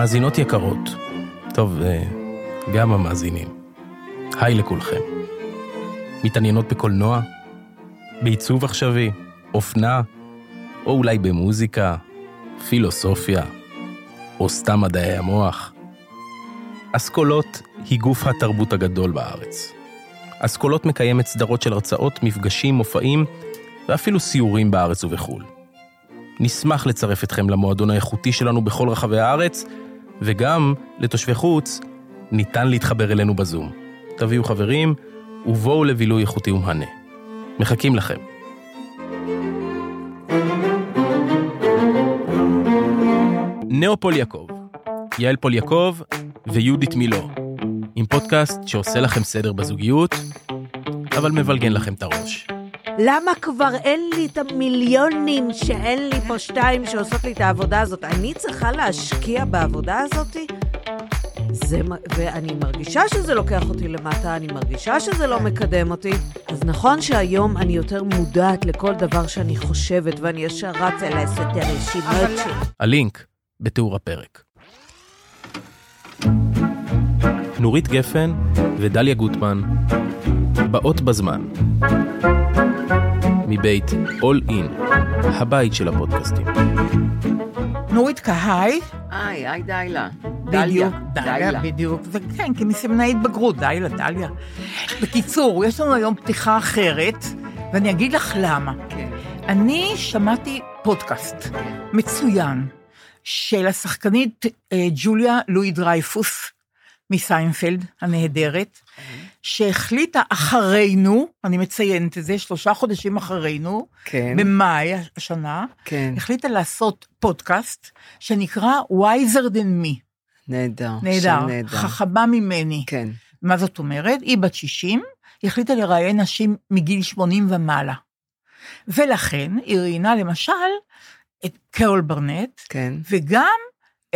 מאזינות יקרות, טוב, אה, גם המאזינים, היי לכולכם. מתעניינות בקולנוע? בעיצוב עכשווי? אופנה? או אולי במוזיקה? פילוסופיה? או סתם מדעי המוח? אסכולות היא גוף התרבות הגדול בארץ. אסכולות מקיימת סדרות של הרצאות, מפגשים, מופעים ואפילו סיורים בארץ ובחו"ל. נשמח לצרף אתכם למועדון האיכותי שלנו בכל רחבי הארץ, וגם לתושבי חוץ ניתן להתחבר אלינו בזום. תביאו חברים ובואו לבילוי איכותי ומהנה. מחכים לכם. נאו פול יעקב, יעל פול יעקב ויהודית מילו, עם פודקאסט שעושה לכם סדר בזוגיות, אבל מבלגן לכם את הראש. למה כבר אין לי את המיליונים שאין לי פה שתיים שעושות לי את העבודה הזאת? אני צריכה להשקיע בעבודה הזאת? זה, ואני מרגישה שזה לוקח אותי למטה, אני מרגישה שזה לא מקדם אותי. אז נכון שהיום אני יותר מודעת לכל דבר שאני חושבת, ואני ישר רצה לעשות את הרשימות שלי. הלינק בתיאור הפרק. נורית גפן ודליה גוטמן באות בזמן. מבית All In, הבית של הפודקאסטים. נורית קהי. היי, היי דיילה. בדיוק, דליה, בדיוק. וכן, כי מסמני התבגרות, דיילה, דליה. בקיצור, יש לנו היום פתיחה אחרת, ואני אגיד לך למה. כן. אני שמעתי פודקאסט מצוין של השחקנית אה, ג'וליה לואי דרייפוס מסיינפלד הנהדרת, שהחליטה אחרינו, אני מציינת את זה, שלושה חודשים אחרינו, כן. במאי השנה, כן. החליטה לעשות פודקאסט שנקרא Wiser than me. נהדר. נהדר. חכמה ממני. כן. מה זאת אומרת? היא בת 60, היא החליטה לראיין נשים מגיל 80 ומעלה. ולכן היא ראיינה למשל את קרול ברנט, כן. וגם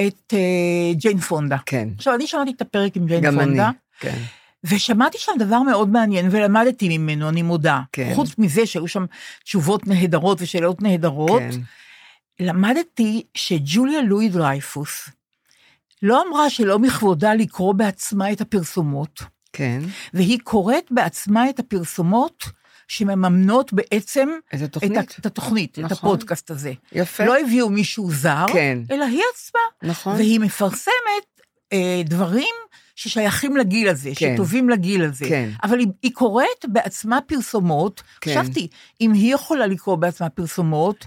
את uh, ג'יין פונדה. כן. עכשיו, אני שמעתי את הפרק עם ג'יין גם אני. פונדה, כן. ושמעתי שם דבר מאוד מעניין, ולמדתי ממנו, אני מודה. כן. חוץ מזה שהיו שם תשובות נהדרות ושאלות נהדרות, כן. למדתי שג'וליה לואי דרייפוס לא אמרה שלא מכבודה לקרוא בעצמה את הפרסומות, כן. והיא קוראת בעצמה את הפרסומות שמממנות בעצם את את, התוכנית. את התוכנית, את נכון. הפודקאסט הזה. יפה. לא הביאו מישהו זר, כן. אלא היא עצמה. נכון. והיא מפרסמת אה, דברים ששייכים לגיל הזה, כן. שטובים לגיל הזה. כן. אבל היא, היא קוראת בעצמה פרסומות. כן. חשבתי, אם היא יכולה לקרוא בעצמה פרסומות,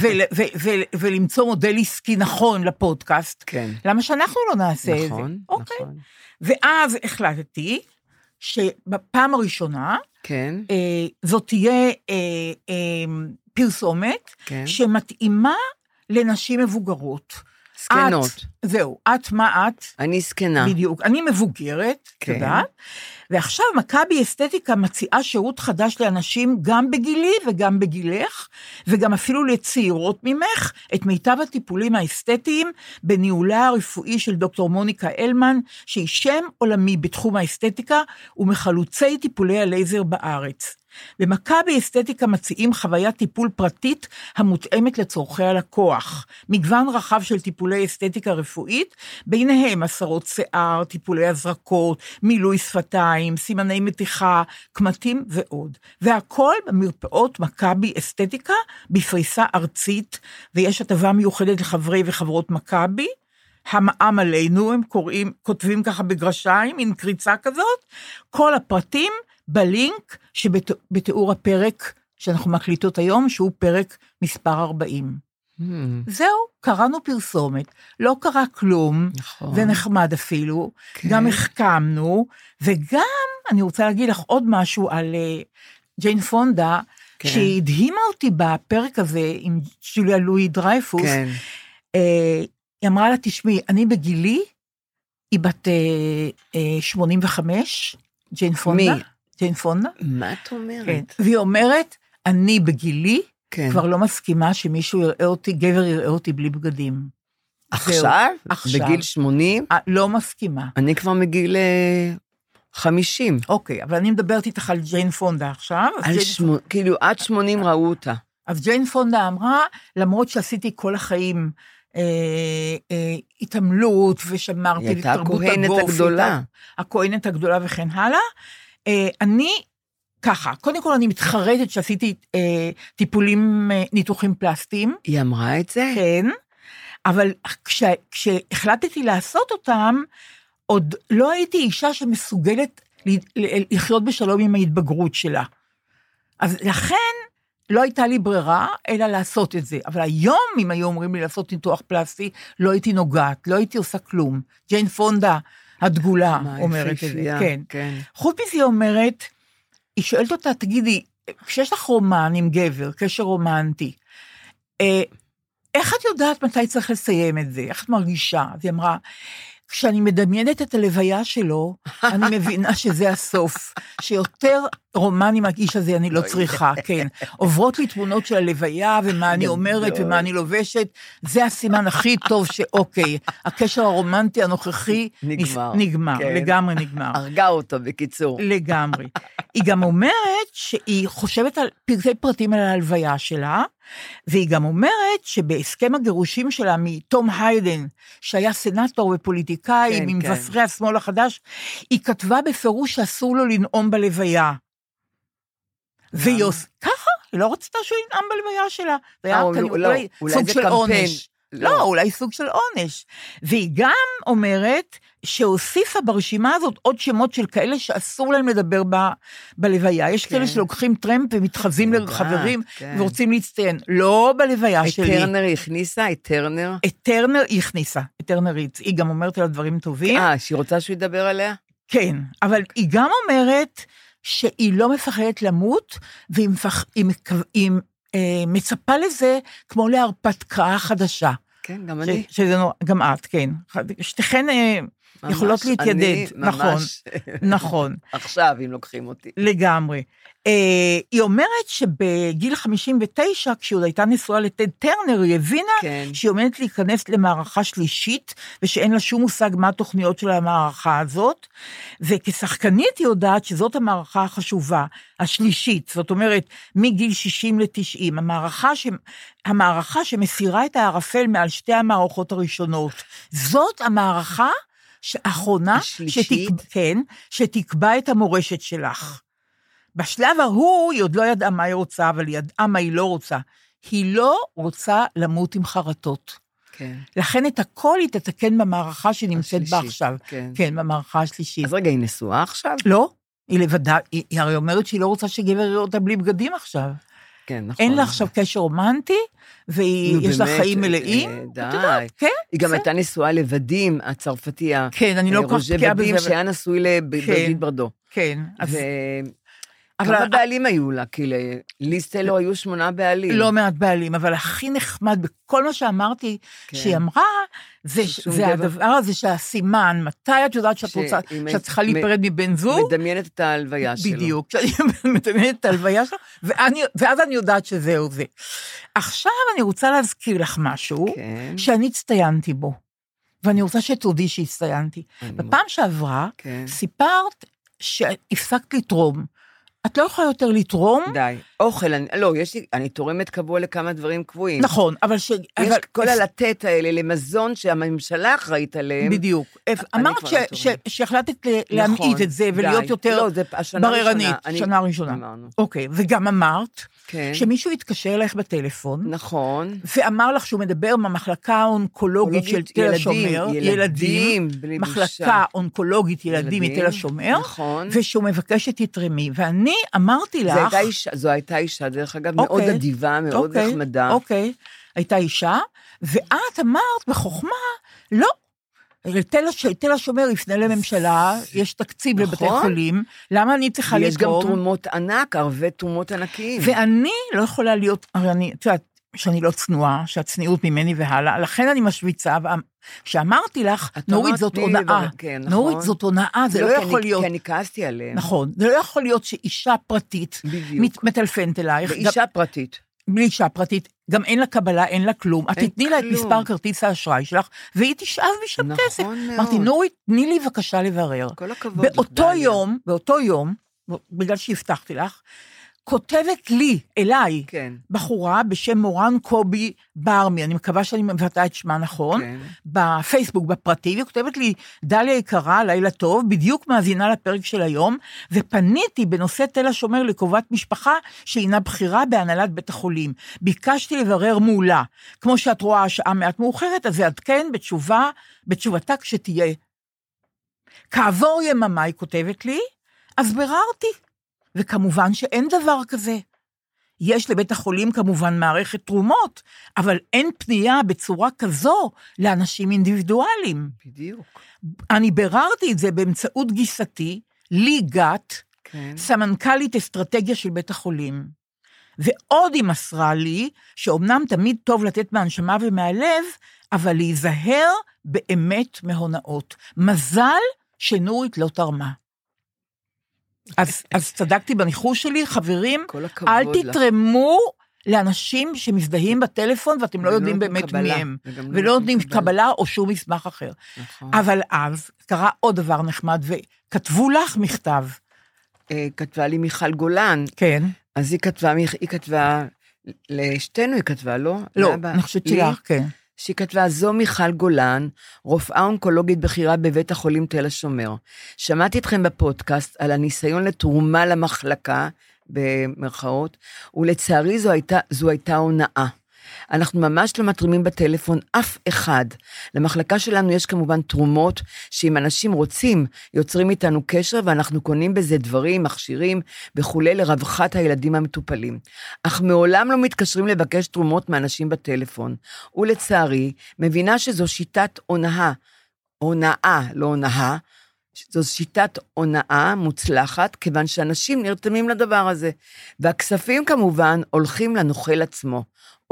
ול, ו, ו, ולמצוא מודל עסקי נכון לפודקאסט, כן. למה שאנחנו לא נעשה את זה? נכון, אוקיי. נכון. ואז החלטתי שבפעם הראשונה, כן. אה, זאת תהיה אה, אה, פרסומת כן. שמתאימה לנשים מבוגרות. זקנות. את, זהו, את מה את? אני זקנה. בדיוק. אני מבוגרת, את כן. יודעת? ועכשיו מכבי אסתטיקה מציעה שירות חדש לאנשים גם בגילי וגם בגילך, וגם אפילו לצעירות ממך, את מיטב הטיפולים האסתטיים בניהולה הרפואי של דוקטור מוניקה אלמן, שהיא שם עולמי בתחום האסתטיקה ומחלוצי טיפולי הלייזר בארץ. במכבי אסתטיקה מציעים חוויית טיפול פרטית המותאמת לצורכי הלקוח. מגוון רחב של טיפולי אסתטיקה רפואית, ביניהם הסרות שיער, טיפולי הזרקות, מילוי שפתיים, סימני מתיחה, קמטים ועוד. והכל במרפאות מכבי אסתטיקה בפריסה ארצית, ויש הטבה מיוחדת לחברי וחברות מכבי. המע"מ עלינו, הם קוראים, כותבים ככה בגרשיים, מין קריצה כזאת. כל הפרטים בלינק שבתיאור הפרק שאנחנו מקליטות היום, שהוא פרק מספר 40. Hmm, זהו, קראנו פרסומת, לא קרה כלום, נכון. זה נחמד אפילו, כן. גם החכמנו, וגם, אני רוצה להגיד לך עוד משהו על אה, ג'יין פונדה, כן. שהדהימה אותי בפרק הזה עם ג'וליה לואי דרייפוס, כן. אה, היא אמרה לה, תשמעי, אני בגילי, היא בת אה, אה, 85, ג'יין פונדה. מי? ג'יין פונדה, מה את אומרת? כן. והיא אומרת, אני בגילי כן. כבר לא מסכימה שמישהו יראה אותי, גבר יראה אותי בלי בגדים. עכשיו? עכשיו. בגיל 80? אה, לא מסכימה. אני כבר מגיל אה, 50. אוקיי, אבל אני מדברת איתך על ג'יין פונדה עכשיו. על ג'יין- שמו- כאילו, עד 80 ראו אותה. אז ג'יין פונדה אמרה, למרות שעשיתי כל החיים אה, אה, התעמלות, ושמרתי היא הייתה לתרבות הכהנת הגוף. הגדולה. הכהנת הגדולה וכן הלאה. אה, אני, ככה, קודם כל אני מתחרטת שעשיתי אה, טיפולים, אה, ניתוחים פלסטיים. היא אמרה את זה? כן, אבל כש, כשהחלטתי לעשות אותם, עוד לא הייתי אישה שמסוגלת לחיות בשלום עם ההתבגרות שלה. אז לכן לא הייתה לי ברירה, אלא לעשות את זה. אבל היום, אם היו אומרים לי לעשות ניתוח פלסטי, לא הייתי נוגעת, לא הייתי עושה כלום. ג'יין פונדה הדגולה אומרת את זה, כן. כן. חוץ מזה היא אומרת, היא שואלת אותה, תגידי, כשיש לך רומן עם גבר, קשר רומנטי, אה, איך את יודעת מתי צריך לסיים את זה? איך את מרגישה? אז היא אמרה, כשאני מדמיינת את הלוויה שלו, אני מבינה שזה הסוף. שיותר רומן עם האיש הזה אני לא צריכה, כן. עוברות לי תמונות של הלוויה, ומה אני אומרת. ומה אני לובשת, זה הסימן הכי טוב שאוקיי, הקשר הרומנטי הנוכחי נגמר, נגמר, כן. לגמרי נגמר. הרגה אותו, בקיצור. לגמרי. היא גם אומרת שהיא חושבת על פרטי פרטים על ההלוויה שלה, והיא גם אומרת שבהסכם הגירושים שלה מתום היידן, שהיה סנטור ופוליטיקאי כן, ממבשרי השמאל החדש, היא כתבה בפירוש שאסור לו לנאום בלוויה. והיא עושה, ככה, היא לא רצתה שהוא ינאם בלוויה שלה. זה היה לא, אולי סוג של. עונש. לא, אולי סוג של עונש. והיא גם אומרת שהוסיפה ברשימה הזאת עוד שמות של כאלה שאסור להם לדבר ב, בלוויה. יש כן. כאלה שלוקחים טרמפ ומתחזים לחברים כן. ורוצים להצטיין. לא בלוויה את שלי. טרנר היא הכניסה? את טרנר? את טרנר היא הכניסה, את טרנר היא היא גם אומרת עליו דברים טובים. אה, שהיא רוצה שהוא ידבר עליה? כן, אבל היא גם אומרת שהיא לא מפחדת למות, והיא מפח... היא. היא, אה, מצפה לזה כמו להרפתקה חדשה. כן, גם ש... אני. שזה נורא, גם את, כן. שתיכן אה, יכולות ממש, להתיידד, אני נכון, ממש- נכון, עכשיו, אם לוקחים אותי. לגמרי. אה, היא אומרת שבגיל 59, כשהיא עוד הייתה נשואה לטד טרנר, היא הבינה כן. שהיא עומדת להיכנס למערכה שלישית, ושאין לה שום מושג מה התוכניות של המערכה הזאת, וכשחקנית היא יודעת שזאת המערכה החשובה, השלישית, זאת אומרת, מגיל 60 ל-90, המערכה, ש... המערכה שמסירה את הערפל מעל שתי המערכות הראשונות. זאת המערכה האחרונה? שתק... כן, שתקבע את המורשת שלך. בשלב ההוא היא עוד לא ידעה מה היא רוצה, אבל היא ידעה מה היא לא רוצה. היא לא רוצה למות עם חרטות. כן. לכן את הכל היא תתקן במערכה שנמצאת בה השלישית, עכשיו. כן. כן, במערכה השלישית. אז רגע, היא נשואה עכשיו? לא, היא לבדה, היא, היא הרי אומרת שהיא לא רוצה שגבר יראה אותה בלי בגדים עכשיו. כן, נכון. אין לה עכשיו קשר רומנטי, ויש לה חיים אה, מלאים. אה, את די. יודעת, כן, היא גם. הייתה נשואה לוודים, הצרפתי, ה- כן, אני לא כל כך בקיאה ודים, בזה. שהיה נשוי לדוד ברדו. כן, אז אבל- בעלים היו לה? כי לליז טיילור היו שמונה בעלים. לא מעט בעלים, אבל הכי נחמד בכל מה שאמרתי כן. שהיא אמרה, זה, זה הדבר הזה שהסימן, מתי את יודעת שאת רוצה, שאת צריכה להיפרד מבן זוג? מדמיינת את ההלוויה שלו. בדיוק, כשאני מדמיינת את ההלוויה שלו, ואני, ואז אני יודעת שזהו זה. עכשיו אני רוצה להזכיר לך משהו, כן. שאני הצטיינתי בו, ואני רוצה שתודי שהצטיינתי. בפעם שעברה, כן. סיפרת שהפסקת לתרום. את לא יכולה יותר לתרום, די. אוכל, אני, לא, יש לי, אני תורמת קבוע לכמה דברים קבועים. נכון, אבל ש... יש אבל- כל הלתת האלה למזון שהממשלה אחראית עליהם. בדיוק. אמרת ש- לא ש- תורמת. שהחלטת נכון, להמעיט את זה ולהיות די. יותר לא, בררנית, שנה ראשונה. אמרנו. אוקיי, וגם אמרת כן. שמישהו התקשר אלייך בטלפון, נכון. ואמר לך שהוא מדבר מהמחלקה האונקולוגית של תל ילדים, השומר, ילדים, בלי מחלקה בושה. אונקולוגית ילדים ילדים, מתל השומר, נכון. ושהוא מבקש שתתרמי. ואני אמרתי לך... הייתה אישה, זו הייתה אישה, דרך אגב, מאוד אוקיי, אדיבה, מאוד אוקיי, נחמדה. אוקיי, הייתה אישה, ואת אמרת בחוכמה, לא. תל, הש... תל השומר יפנה לממשלה, יש תקציב לבתי נכון. חולים, למה אני צריכה יש גם? תרומות ענק, ערבי תרומות ענקיים. ואני לא יכולה להיות, הרי אני, את יודעת, שאני לא צנועה, שהצניעות ממני והלאה, לכן אני משוויצה, כשאמרתי לך, נורית זאת הונאה, כן, נכון. נורית זאת הונאה, זה לא כי יכול אני- להיות, כי אני כעסתי עליהם. נכון, זה לא יכול להיות שאישה פרטית בדיוק. מטלפנת אלייך, גם- ואישה פרטית. בלי אישה פרטית, גם אין לה קבלה, אין לה כלום. את תתני לה את. מספר כרטיס האשראי שלך, והיא תשאב משם נכון כסף. מאוד. אמרתי, נורית, תני לי בבקשה לברר. כל הכבוד באותו. יום, באותו יום, בגלל שהבטחתי לך, כותבת לי, אליי, כן. בחורה בשם מורן קובי ברמי, אני מקווה שאני מבטאה את שמה נכון, כן. בפייסבוק בפרטי, והיא כותבת לי, דליה יקרה, לילה טוב, בדיוק מאזינה לפרק של היום, ופניתי בנושא תל השומר לקרובת משפחה שהינה בכירה בהנהלת בית החולים. ביקשתי לברר מולה. כמו שאת רואה, השעה מעט מאוחרת, אז אעדכן בתשובה, בתשובתה כשתהיה. כעבור יממה, היא כותבת לי, אז ביררתי, וכמובן שאין דבר כזה. יש לבית החולים כמובן מערכת תרומות, אבל אין פנייה בצורה כזו לאנשים אינדיבידואליים. בדיוק. אני ביררתי את זה באמצעות גיסתי, לי גת, כן. סמנכ"לית אסטרטגיה של בית החולים. ועוד היא מסרה לי, שאומנם תמיד טוב לתת מהנשמה ומהלב, אבל להיזהר באמת מהונאות. מזל שנורית לא תרמה. אז, אז צדקתי בניחוש שלי, חברים, אל לך. תתרמו לאנשים שמזדהים בטלפון ואתם לא יודעים באמת מי הם, לא ולא נותנים קבלה. קבלה או שום מסמך אחר. נכון. אבל אז קרה עוד דבר נחמד, וכתבו לך מכתב, אה, כתבה לי מיכל גולן, כן, אז היא כתבה, היא כתבה, לשתינו היא כתבה, לא? לא, אני חושבת? שלך, כן. שהיא כתבה, זו מיכל גולן, רופאה אונקולוגית בכירה בבית החולים תל השומר. שמעתי אתכם בפודקאסט על הניסיון לתרומה למחלקה, במרכאות, ולצערי זו הייתה, זו הייתה הונאה. אנחנו ממש לא מתרימים בטלפון אף אחד. למחלקה שלנו יש כמובן תרומות, שאם אנשים רוצים, יוצרים איתנו קשר ואנחנו קונים בזה דברים, מכשירים וכולי לרווחת הילדים המטופלים. אך מעולם לא מתקשרים לבקש תרומות מאנשים בטלפון. ולצערי, מבינה שזו שיטת הונאה, הונאה, לא הונאה, זו שיטת הונאה מוצלחת, כיוון שאנשים נרתמים לדבר הזה. והכספים כמובן הולכים לנוכל עצמו,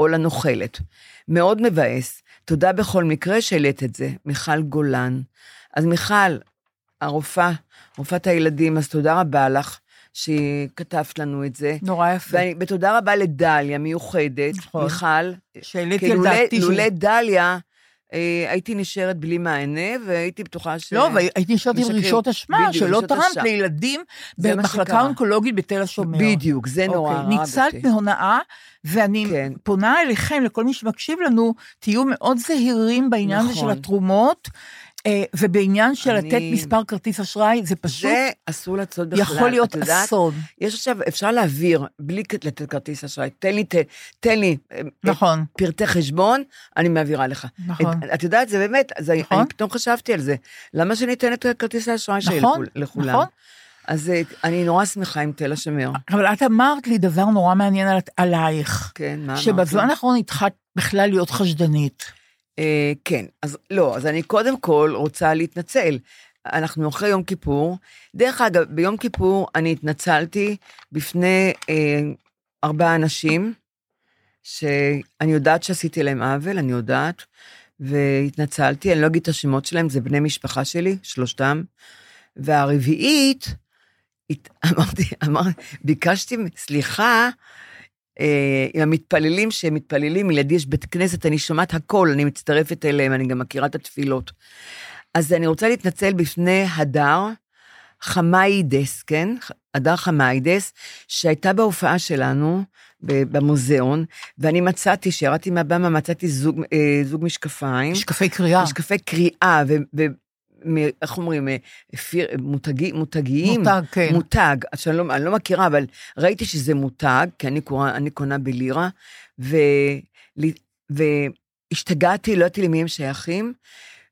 או לנוכלת. מאוד מבאס. תודה בכל מקרה שהעלית את זה, מיכל גולן. אז מיכל, הרופאה, רופאת הילדים, אז תודה רבה לך שכתבת לנו את זה. נורא יפה. ואני- ותודה רבה לדליה, מיוחדת, נכון. מיכל. שהעליתי כי על דעתי לולא דליה, הייתי נשארת בלי מענה, והייתי בטוחה ש... לא, והייתי נשארת עם. רישות אשמה, שלא תרמת. לילדים במחלקה. אונקולוגית בתל השומר. בדיוק, זה נורא אוקיי, הרג ניצלת. מהונאה, ואני כן. פונה אליכם, לכל מי שמקשיב לנו, תהיו מאוד זהירים בעניין הזה של נכון. התרומות, אה, ובעניין של אני- לתת מספר כרטיס אשראי, זה פשוט זה אסור לעשות בכלל. יכול להיות אסון. יש עכשיו, אפשר להעביר, בלי לתת כרטיס אשראי. תן לי, ת- תן לי אה, נכון, פרטי חשבון, אני מעבירה לך. נכון. את, את יודעת, זה באמת, אני- נכון. אני פתאום חשבתי על זה. למה שאני אתן את כרטיס האשראי שלי נכון, לכול- לכולם? נכון. אז אה, אני נורא שמחה עם תל השומר. אבל את אמרת לי דבר נורא מעניין על- עלייך, כן, מה אמרתי? שבזמן האחרון התחלת בכלל להיות חשדנית. אה, כן, אז לא, אז אני קודם כל רוצה להתנצל. אנחנו אחרי יום כיפור. דרך אגב, ביום כיפור אני התנצלתי בפני אה, ארבעה אנשים, שאני יודעת שעשיתי להם עוול, אני יודעת, והתנצלתי, אני לא אגיד את השמות שלהם, זה בני משפחה שלי, שלושתם. והרביעית, הת- אמרתי, אמר, ביקשתי סליחה עם המתפללים שהם מתפללים, לידי יש בית כנסת, אני שומעת הכל, אני מצטרפת אליהם, אני גם מכירה את התפילות. אז אני רוצה להתנצל בפני הדר חמיידס, כן? הדר חמיידס, שהייתה בהופעה שלנו במוזיאון, ואני מצאתי, כשירדתי מהבמה, מצאתי זוג, אה, זוג משקפיים. משקפי קריאה. משקפי קריאה, ו... ו איך אומרים, אה, מותגי, מותגיים? מותג, כן. מותג, עכשיו אני לא, אני לא מכירה, אבל ראיתי שזה מותג, כי אני, קורא, אני קונה בלירה, ו, והשתגעתי, לא ידעתי למי הם שייכים,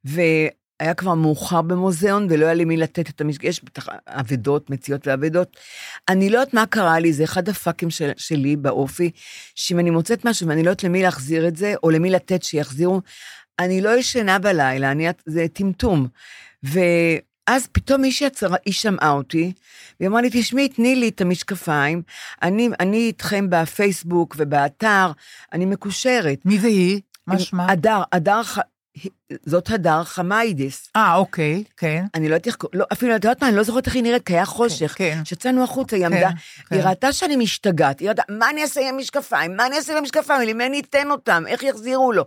והיה כבר מאוחר במוזיאון, ולא היה לי מי לתת את המשקפיים, יש בטח אבדות, מציאות ואבדות. אני לא יודעת מה קרה לי, זה אחד הפאקים של, שלי באופי, שאם אני מוצאת משהו ואני לא יודעת למי להחזיר את זה, או למי לתת שיחזירו, אני לא ישנה בלילה, אני, זה טמטום. ואז פתאום מישהי עצרה, היא שמעה אותי, והיא אמרה לי, תשמעי, תני לי את המשקפיים, אני, אני איתכם בפייסבוק ובאתר, אני מקושרת. מי זה היא? מה שמה? הדר, הדר, זאת הדר חמיידס. אה, אוקיי, כן. אני לא יודעת איך, לא, אפילו, את יודעת מה, אני לא זוכרת איך היא נראית, כי היה חושך. כן. כשיצאנו החוצה, היא עמדה, כן. היא ראתה שאני משתגעת, היא ראתה, מה אני אעשה עם המשקפיים? מה אני אעשה עם המשקפיים? למי אני אתן אותם? איך יחזירו לו?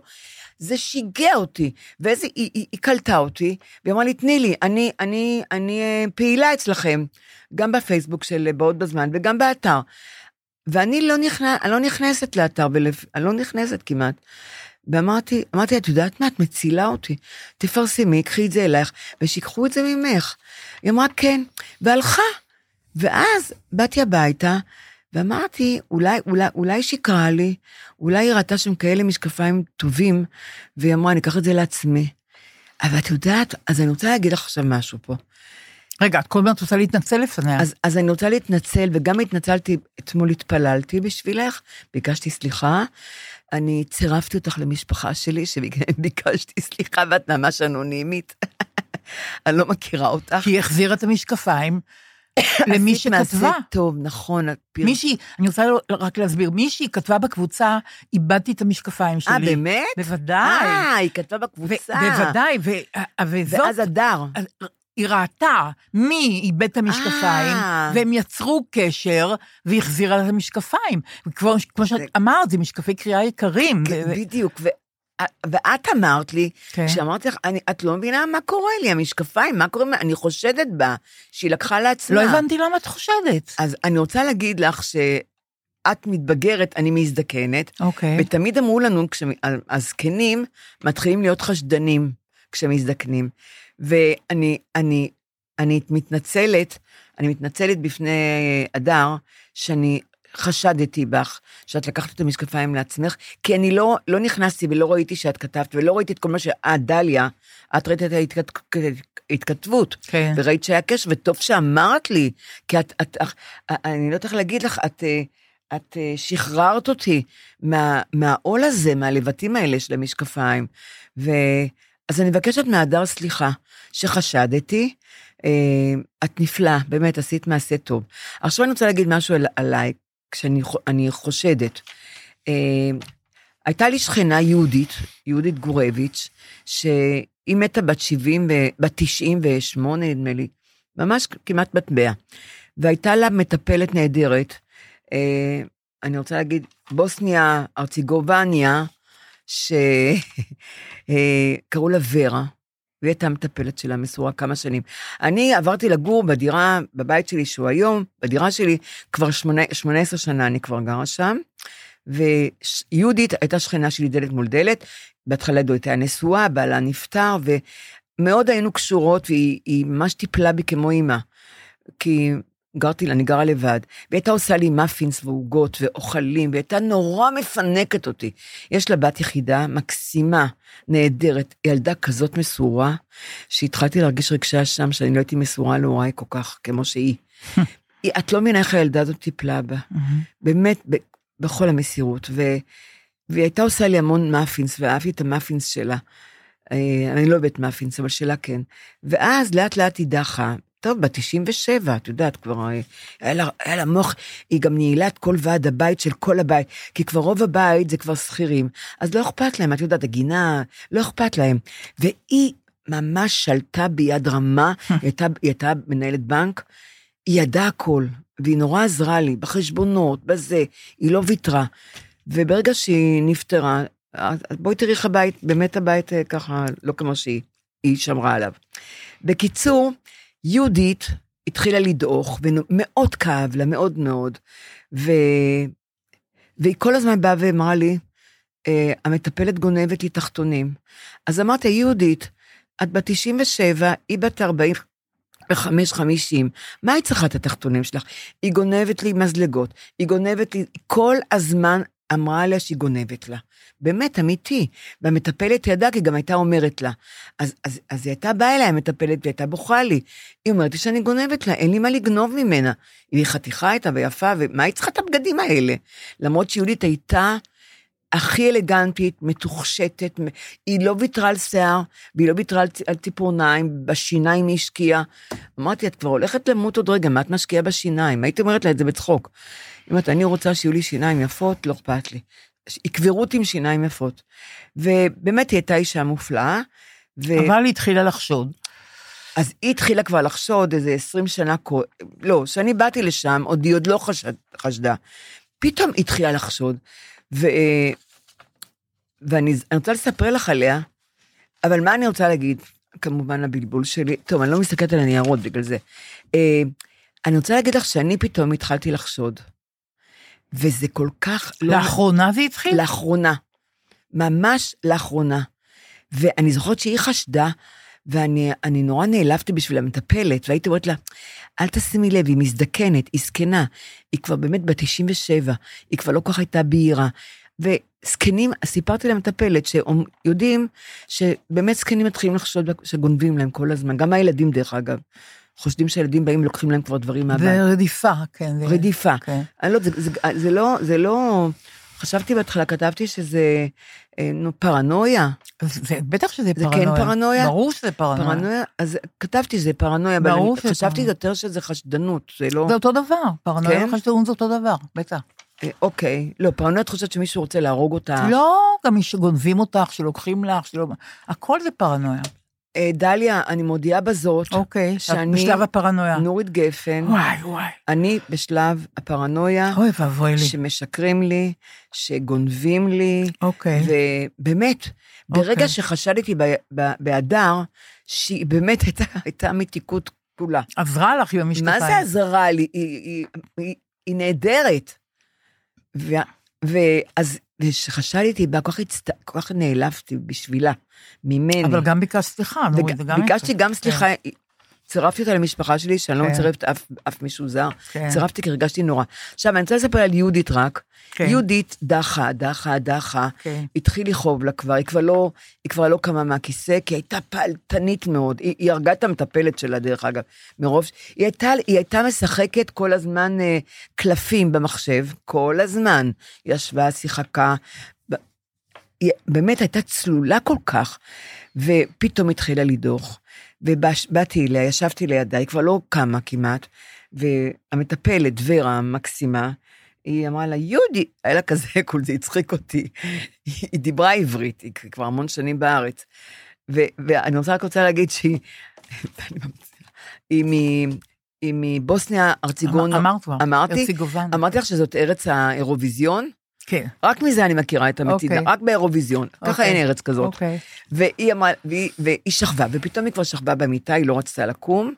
זה שיגע אותי, ואיזה, היא, היא, היא קלטה אותי, והיא אמרה לי, תני לי, אני, אני, אני אה, פעילה אצלכם, גם בפייסבוק של בעוד בזמן וגם באתר. ואני לא, נכנס, אני לא נכנסת לאתר, ולפ... אני לא נכנסת כמעט. ואמרתי, אמרתי, את יודעת מה? את מצילה אותי. תפרסמי, קחי את זה אלייך, ושיקחו את זה ממך. היא אמרה, כן, והלכה. ואז באתי הביתה, ואמרתי, אולי, אולי, אולי שיקרה לי, אולי היא ראתה שם כאלה משקפיים טובים, והיא אמרה, אני אקח את זה לעצמי. אבל את יודעת, אז אני רוצה להגיד לך עכשיו משהו פה. רגע, את כל הזמן רוצה להתנצל לפניה. אז, אז אני רוצה להתנצל, וגם התנצלתי, אתמול התפללתי בשבילך, ביקשתי סליחה. אני צירפתי אותך למשפחה שלי, שביקשתי סליחה, ואת ממש אנונימית. אני לא מכירה אותך. כי היא החזירה את המשקפיים למי עשית מעשה שכתבה. טוב, נכון. פיר- מישהי, אני רוצה לא- רק להסביר, מישהי כתבה בקבוצה, איבדתי את המשקפיים שלי. אה, באמת? בוודאי. אה, היא כתבה ו- בקבוצה. בוודאי, ו- וזאת, ואז הדר. היא ראתה מי איבד את המשקפיים, אה. והם יצרו קשר, והחזירה לה את המשקפיים. וכמו כמו שאת אמרת, זה משקפי קריאה יקרים. ו- בדיוק, ואת אמרת לי, כן. כשאמרתי לך, אני- את לא מבינה מה קורה לי, המשקפיים, מה קורה, אני חושדת בה, שהיא לקחה לעצמה. לא הבנתי למה את חושדת. אז אני רוצה להגיד לך שאת מתבגרת, אני מזדקנת, אוקיי. ותמיד אמרו לנו, כשהזקנים מתחילים להיות חשדנים כשמזדקנים. ואני אני, אני מתנצלת, אני מתנצלת בפני הדר, שאני חשדתי בך, שאת לקחת את המשקפיים לעצמך, כי אני לא, לא נכנסתי ולא ראיתי שאת כתבת, ולא ראיתי את כל מה שאת, דליה, את ראית את ההתכת- ההתכתבות. כן. וראית שהיה קשר, וטוב שאמרת לי, כי את, את, את אני לא יודעת איך להגיד לך, את, אה, את אה, שחררת אותי מה, מהעול הזה, מהלבטים האלה של המשקפיים. ו... אז אני מבקשת מהדר סליחה שחשדתי. אה, את נפלאה, באמת, עשית מעשה טוב. עכשיו אני רוצה להגיד משהו על, עליי, כשאני חו- אני חושדת. אה, הייתה לי שכנה יהודית, יהודית גורביץ', שהיא מתה בת 70, ו- בת 98 נדמה לי, ממש כמעט בת 100. והייתה לה מטפלת נהדרת, אה, אני רוצה להגיד, בוסניה, ארציגובניה, שקראו לה ורה, והיא הייתה מטפלת שלה מסורה כמה שנים. אני עברתי לגור בדירה, בבית שלי, שהוא היום, בדירה שלי, כבר שמונה- 18 שנה אני כבר גרה שם, ויהודית הייתה שכנה שלי דלת מול דלת, בהתחלה היא הייתה נשואה, בעלה נפטר, ומאוד היינו קשורות, והיא היא ממש טיפלה בי כמו אימא. כי גרתי, אני גרה לבד, והיא הייתה עושה לי מאפינס ועוגות ואוכלים, והיא הייתה נורא מפנקת אותי. יש לה בת יחידה, מקסימה, נהדרת, ילדה כזאת מסורה, שהתחלתי להרגיש רגשי אשם שאני לא הייתי מסורה להוריי כל כך, כמו שהיא. היא- את לא מבינה איך הילדה הזאת טיפלה בה. באמת, ב, בכל המסירות. ו, והיא הייתה עושה לי המון מאפינס, ואהבתי את המאפינס שלה. אה, אני לא אוהבת מאפינס, אבל שלה כן. ואז לאט לאט היא דחה. טוב, בת 97, את יודעת, כבר אה, היה לה, היה לה מוח, היא גם ניהלה את כל ועד הבית של כל הבית, כי כבר רוב הבית זה כבר שכירים, אז לא אכפת להם, את יודעת, הגינה, לא אכפת להם. והיא ממש שלטה ביד רמה, היא הייתה, היא הייתה מנהלת בנק, היא ידעה הכל, והיא נורא עזרה לי, בחשבונות, בזה, היא לא ויתרה. וברגע שהיא נפטרה, בואי תראי איך הבית, באמת הבית אה, ככה, לא כמו שהיא, היא שמרה עליו. בקיצור, יהודית התחילה לדעוך, ומאוד כאב לה, מאוד מאוד. ו... והיא כל הזמן באה ואמרה לי, אה, המטפלת גונבת לי תחתונים. אז אמרתי, יהודית, את בת 97, היא בת 40, וחמש חמישים, מה היא צריכה את התחתונים שלך? היא גונבת לי מזלגות, היא גונבת לי, כל הזמן אמרה עליה שהיא גונבת לה. באמת, אמיתי. והמטפלת ידעה, כי גם הייתה אומרת לה. אז, אז, אז היא הייתה באה אליי, המטפלת, והיא הייתה בוכה לי. היא אומרת לי שאני גונבת לה, אין לי מה לגנוב ממנה. היא חתיכה הייתה ויפה, ומה היא צריכה את הבגדים האלה? למרות שיהודית הייתה הכי אלגנטית, מתוכשטת, היא לא ויתרה על שיער, והיא לא ויתרה על, על ציפורניים, בשיניים היא השקיעה. אמרתי, את כבר הולכת למות עוד רגע, מה את משקיעה בשיניים? הייתי אומרת לה את זה בצחוק. היא אומרת, אני רוצה שיהיו לי שיניים יפות, לא אכפת לי. יקברו אותי עם שיניים יפות. ובאמת היא הייתה אישה מופלאה. ו... אבל היא התחילה לחשוד. אז היא התחילה כבר לחשוד איזה 20 שנה, לא, כשאני באתי לשם, עוד היא עוד לא חשד, חשדה. פתאום היא התחילה לחשוד. ו... ואני אני רוצה לספר לך עליה, אבל מה אני רוצה להגיד? כמובן הבלבול שלי, טוב, אני לא מסתכלת על הניירות בגלל זה. אה, אני רוצה להגיד לך שאני פתאום התחלתי לחשוד. וזה כל כך לא... לאחרונה זה התחיל? לאחרונה. ממש לאחרונה. ואני זוכרת שהיא חשדה, ואני אני נורא נעלבתי בשביל המטפלת, והייתי אומרת לה, אל תשימי לב, היא מזדקנת, היא זקנה, היא כבר באמת בת 97, היא כבר לא כל כך הייתה בהירה. וזקנים, סיפרתי למטפלת שיודעים שבאמת זקנים מתחילים לחשוד שגונבים להם כל הזמן, גם הילדים דרך אגב. חושדים שהילדים באים ולוקחים להם כבר דברים מהבית. זה רדיפה, כן. רדיפה. כן. אני לא, זה, זה, זה לא, זה לא, חשבתי בהתחלה, כתבתי שזה, אה, נו, פרנויה. זה, בטח שזה זה כן פרנויה. פרנויה? ברור שזה פרנויה. פרנויה, אז כתבתי שזה פרנויה, אבל ברור אני שזה חשבתי פרנויה. יותר שזה חשדנות, זה לא... זה אותו דבר, פרנויה כן? וחשדנות זה אותו דבר, בטח. אה, אוקיי, לא, פרנויה את חושבת שמישהו רוצה להרוג אותה. לא, גם מי שגונבים אותך, שלוקחים לך, שלא... הכל זה פרנויה. אה, דליה, אני מודיעה בזאת, אוקיי, שאני- בשלב הפרנויה. נורית גפן, וואי, וואי. אני בשלב הפרנויה, אוי ואבוי לי. שמשקרים לי, שגונבים לי, אוקיי. ובאמת, ברגע אוקיי. שחשדתי בהדר, שהיא באמת הייתה, הייתה מתיקות כולה. עזרה לך עם המשקפיים. מה זה עזרה לי? היא, היא, היא, היא נהדרת. ו- ואז, וכשחשדתי בה, כל כך, הצט... כל כך נעלבתי בשבילה, ממני. אבל גם ביקשת סליחה, נורית, זה גם... ביקשתי. גם סליחה, צירפתי אותה למשפחה שלי, שאני לא כן. מצרפת אף, אף מישהו זר. כן. צירפתי כי הרגשתי נורא. עכשיו, אני רוצה לספר על יהודית רק. כן. יהודית דחה, דחה, דחה. כן. התחיל לכאוב לה כבר, היא כבר לא, היא כבר לא קמה מהכיסא, כי היא הייתה פעלתנית מאוד. היא, היא הרגה את המטפלת שלה, דרך אגב, מרוב... היא הייתה, היא הייתה משחקת כל הזמן אה, קלפים במחשב, כל הזמן. ישבה, שיחקה. ב- היא באמת הייתה צלולה כל כך, ופתאום התחילה לדוח. ובאתי אליה, ישבתי לידה, היא כבר לא קמה כמעט, והמטפלת, ורה המקסימה, היא אמרה לה, יהודי, היה לה כזה קול, זה הצחיק אותי. היא דיברה עברית, היא כבר המון שנים בארץ. ו- ואני רוצה רק רוצה להגיד שהיא, היא מבוסניה ארציגון. אמר- אמרת כבר. אמרתי? הרציגובן. אמרתי לך שזאת ארץ האירוויזיון? כן. רק מזה אני מכירה את המצידה, אוקיי. רק באירוויזיון. ככה אוקיי. אין ארץ כזאת. אוקיי. והיא אמרה, והיא, והיא שכבה, ופתאום היא כבר שכבה במיטה, היא לא רצתה לקום.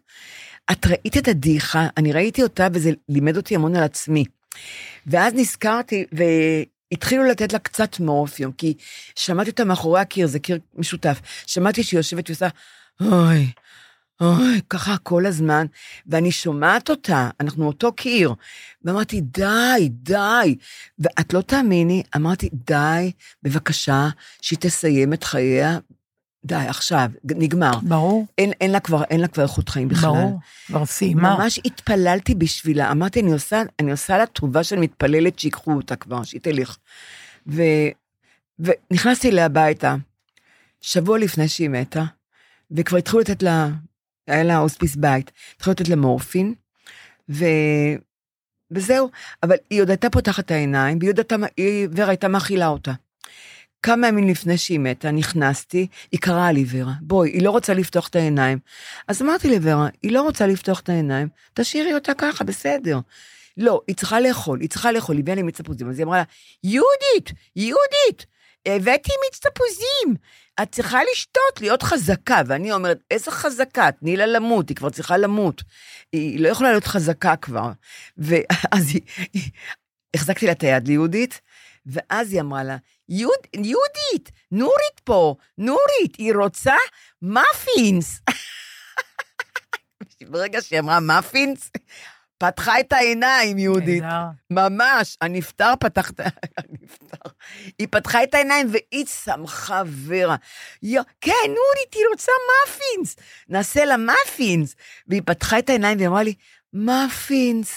את ראית את הדעיכה, אני ראיתי אותה וזה לימד אותי המון על עצמי. ואז נזכרתי, והתחילו לתת לה קצת מורפיום, כי שמעתי אותה מאחורי הקיר, זה קיר משותף. שמעתי שהיא יושבת ועושה, אוי, אוי, ככה כל הזמן, ואני שומעת אותה, אנחנו אותו קיר. ואמרתי, די, די. ואת לא תאמיני, אמרתי, די, בבקשה, שהיא תסיים את חייה. די, עכשיו, נגמר. ברור, אין, אין, לה כבר, אין לה כבר איכות חיים בכלל. ברור. כבר סיימה. ממש התפללתי בשבילה. אמרתי, אני עושה, אני עושה לה טובה שאני מתפללת שיקחו אותה כבר, שהיא תלך. ו, ונכנסתי אליה הביתה, שבוע לפני שהיא מתה, וכבר התחילו לתת לה, היה לה הוספיס בית, התחילו לתת לה מורפין, ו... וזהו. אבל היא עוד הייתה פותחת את העיניים, והיא עוד הייתה, היא, ורה הייתה מאכילה אותה. כמה ימים לפני שהיא מתה, נכנסתי, היא קראה לי, ורה, בואי, היא לא רוצה לפתוח את העיניים. אז אמרתי לוורה, היא לא רוצה לפתוח את העיניים, תשאירי אותה ככה, בסדר. לא, היא צריכה לאכול, היא צריכה לאכול, היא הביאה לי מיץ. אז היא אמרה לה, יהודית, יהודית, הבאתי מיץ תפוזים, את צריכה לשתות, להיות חזקה. ואני אומרת, איזה חזקה? תני לה למות, היא כבר צריכה למות. היא לא יכולה להיות חזקה כבר. ואז היא, החזקתי לה את היד ליהודית, ואז היא אמרה לה, יהוד, יהודית, נורית פה, נורית, היא רוצה מאפינס. ברגע שהיא אמרה מאפינס, פתחה את העיניים, יהודית. ממש, הנפטר פתח את. הנפטר. היא פתחה את העיניים והיא שמחה ורה. יו, כן, נורית, היא רוצה מאפינס. נעשה לה מאפינס. והיא פתחה את העיניים והיא אמרה לי, מאפינס.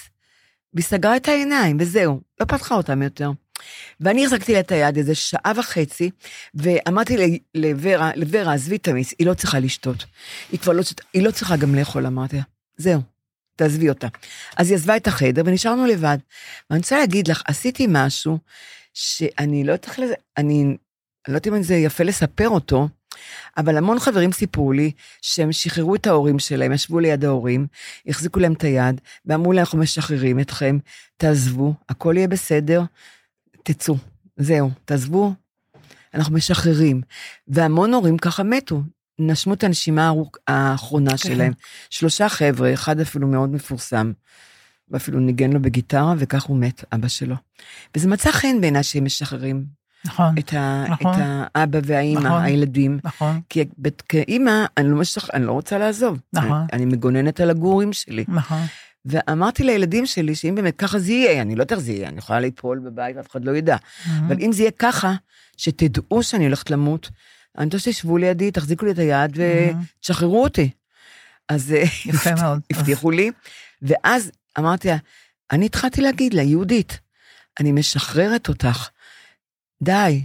והיא סגרה את העיניים, וזהו, לא פתחה אותם יותר. ואני החזקתי לה את היד איזה שעה וחצי, ואמרתי לוורה, לוורה, עזבי את המיס, היא לא צריכה לשתות. היא כבר לא, שת- היא לא צריכה גם לאכול, אמרתי לה. זהו, תעזבי אותה. אז היא עזבה את החדר ונשארנו לבד. ואני רוצה להגיד לך, עשיתי משהו שאני לא יודעת לזה, אני לא יודעת אם זה יפה לספר אותו, אבל המון חברים סיפרו לי שהם שחררו את ההורים שלהם, ישבו ליד ההורים, החזיקו להם את היד, ואמרו להם, אנחנו משחררים אתכם, תעזבו, הכל יהיה בסדר, תצאו, זהו, תעזבו, אנחנו משחררים. והמון הורים ככה מתו, נשמו את הנשימה האחרונה כן. שלהם. שלושה חבר'ה, אחד אפילו מאוד מפורסם, ואפילו ניגן לו בגיטרה, וכך הוא מת, אבא שלו. וזה מצא חן בעיניי שהם משחררים נכון, את, ה, נכון. את האבא והאימא, נכון. הילדים. נכון, כי כאימא, אני לא. אני לא רוצה לעזוב. נכון. אני, אני מגוננת על הגורים שלי. נכון. ואמרתי לילדים שלי, שאם באמת ככה זה יהיה, אני לא יודעת איך זה יהיה, אני יכולה ליפול בבית, אף אחד לא ידע. אבל אם זה יהיה ככה, שתדעו שאני הולכת למות, אני רוצה שתשבו לידי, תחזיקו לי את היד ותשחררו אותי. אז אה, יפה מאוד. הבטיחו לי, ואז אמרתי לה, אני התחלתי להגיד לה, יהודית, אני משחררת אותך. די.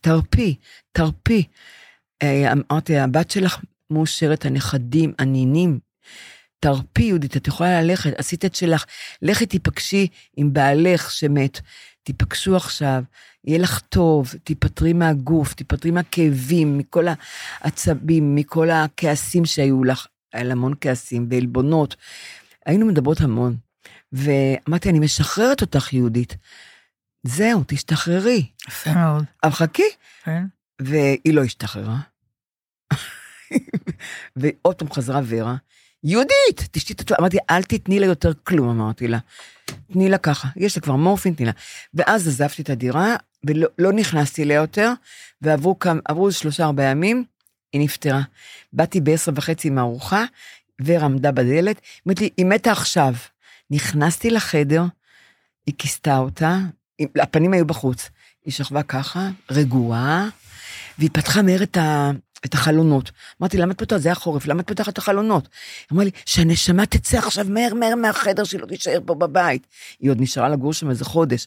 תרפי, תרפי. אה, אמרתי לה, הבת שלך מאושרת, הנכדים, הנינים. תרפי, יהודית, את יכולה ללכת, עשית את שלך. לכי תיפגשי עם בעלך שמת. תיפגשו עכשיו, יהיה לך טוב, תיפטרי מהגוף, תיפטרי מהכאבים, מכל העצבים, מכל הכעסים שהיו לך. היה לה המון כעסים ועלבונות. היינו מדברות המון. ואמרתי, אני משחררת אותך, יהודית. זהו, תשתחררי. יפה מאוד. אבל חכי. כן. והיא לא השתחררה. ועוד פעם חזרה ורה, יהודית, תשתי את התואר. אמרתי, אל תתני לה יותר כלום, אמרתי לה. תני לה ככה, יש לה כבר מורפין, תני לה. ואז עזבתי את הדירה, ולא לא נכנסתי אליה יותר, ועברו כמה, שלושה ארבעה ימים, היא נפטרה. באתי בעשר וחצי עם הארוחה, ורה עמדה בדלת, אמרתי לי, היא מתה עכשיו. נכנסתי לחדר, היא כיסתה אותה, הפנים היו בחוץ. היא שכבה ככה, רגועה, והיא פתחה מהר את, ה, את החלונות. אמרתי, למה את פותחת? זה היה חורף, למה את פותחת את החלונות? היא אמרה לי, שהנשמה תצא עכשיו מהר מהר מהחדר שלא תישאר פה בבית. היא עוד נשארה לגור שם איזה חודש.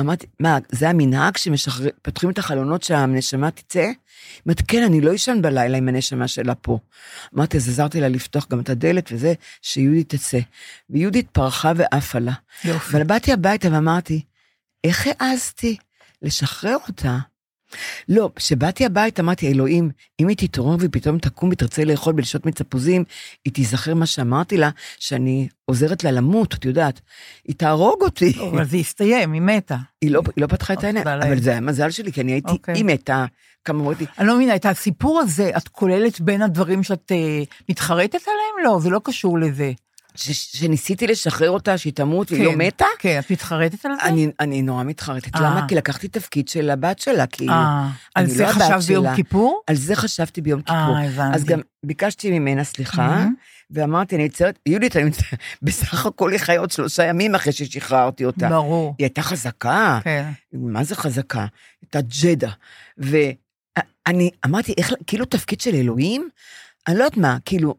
אמרתי, מה, זה המנהג שפותחים את החלונות שהנשמה תצא? היא אומרת, כן, אני לא אשן בלילה עם הנשמה שלה פה. אמרתי, אז עזרתי לה לפתוח גם את הדלת וזה, שיהודית תצא. ויהודית פרחה ועפה לה. יופי. אבל באתי הביתה ואמרתי, איך העזתי לשחרר אותה? לא, כשבאתי הביתה אמרתי, אלוהים, אם היא תתעורר ופתאום תקום ותרצה לאכול בלשות מצפוזים, היא תיזכר מה שאמרתי לה, שאני עוזרת לה למות, את יודעת. היא תהרוג אותי. אבל זה הסתיים, היא מתה. היא לא, היא לא פתחה את העיניים, תודה לאל. אבל זה היה מזל שלי, כי אני הייתי, אוקיי. היא מתה, כמה אמרתי, אני לא מבינה, את הסיפור הזה, את כוללת בין הדברים שאת אה, מתחרטת עליהם? לא, זה לא קשור לזה. ש- שניסיתי לשחרר אותה, שהיא תמות והיא לא כן, מתה, כן, את מתחרטת על זה? אני, אני נורא מתחרטת. אה. למה? כי לקחתי תפקיד של הבת שלה, כאילו. אה, על אני זה לא הבת חשבת ביום שלה. כיפור? על זה חשבתי ביום כיפור. אה, הבנתי. אז גם ביקשתי ממנה סליחה, מהמם. ואמרתי, אני מצטערת, יהודית, אני מצטערת, בסך הכל היא חיה עוד שלושה ימים אחרי ששחררתי אותה. ברור. היא הייתה חזקה, כן. מה זה חזקה? הייתה ג'דה. ואני אמרתי, איך, כאילו תפקיד של אלוהים? אני לא יודעת מה, כאילו,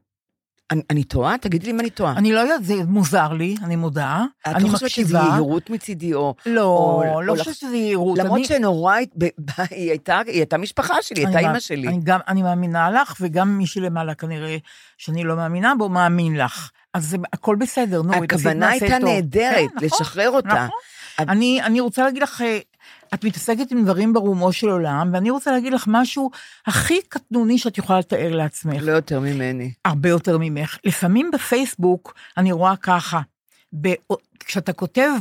אני, אני טועה? תגידי לי אם אני טועה. אני לא יודעת, זה מוזר לי, אני מודה. את אני לא חושבת שזה. יהירות מצידי, או... לא, או- לא חושבת שזה יהירות. למרות אני- שנורא, הת- ב- ב- היא הייתה, היא הייתה משפחה שלי, היא הייתה מא- אימא שלי. אני גם, אני מאמינה לך, וגם מי שלמעלה כנראה שאני לא מאמינה בו, מאמין לך. אז זה, הכל בסדר, נו, הכוונה הייתה. נהדרת, כן, נכון, לשחרר אותה. נכון. אני, אני רוצה להגיד לך, אה, את מתעסקת עם דברים ברומו של עולם, ואני רוצה להגיד לך משהו הכי קטנוני שאת יכולה לתאר לעצמך. לא יותר ממני. הרבה יותר ממך. לפעמים בפייסבוק אני רואה ככה, ב... כשאתה כותב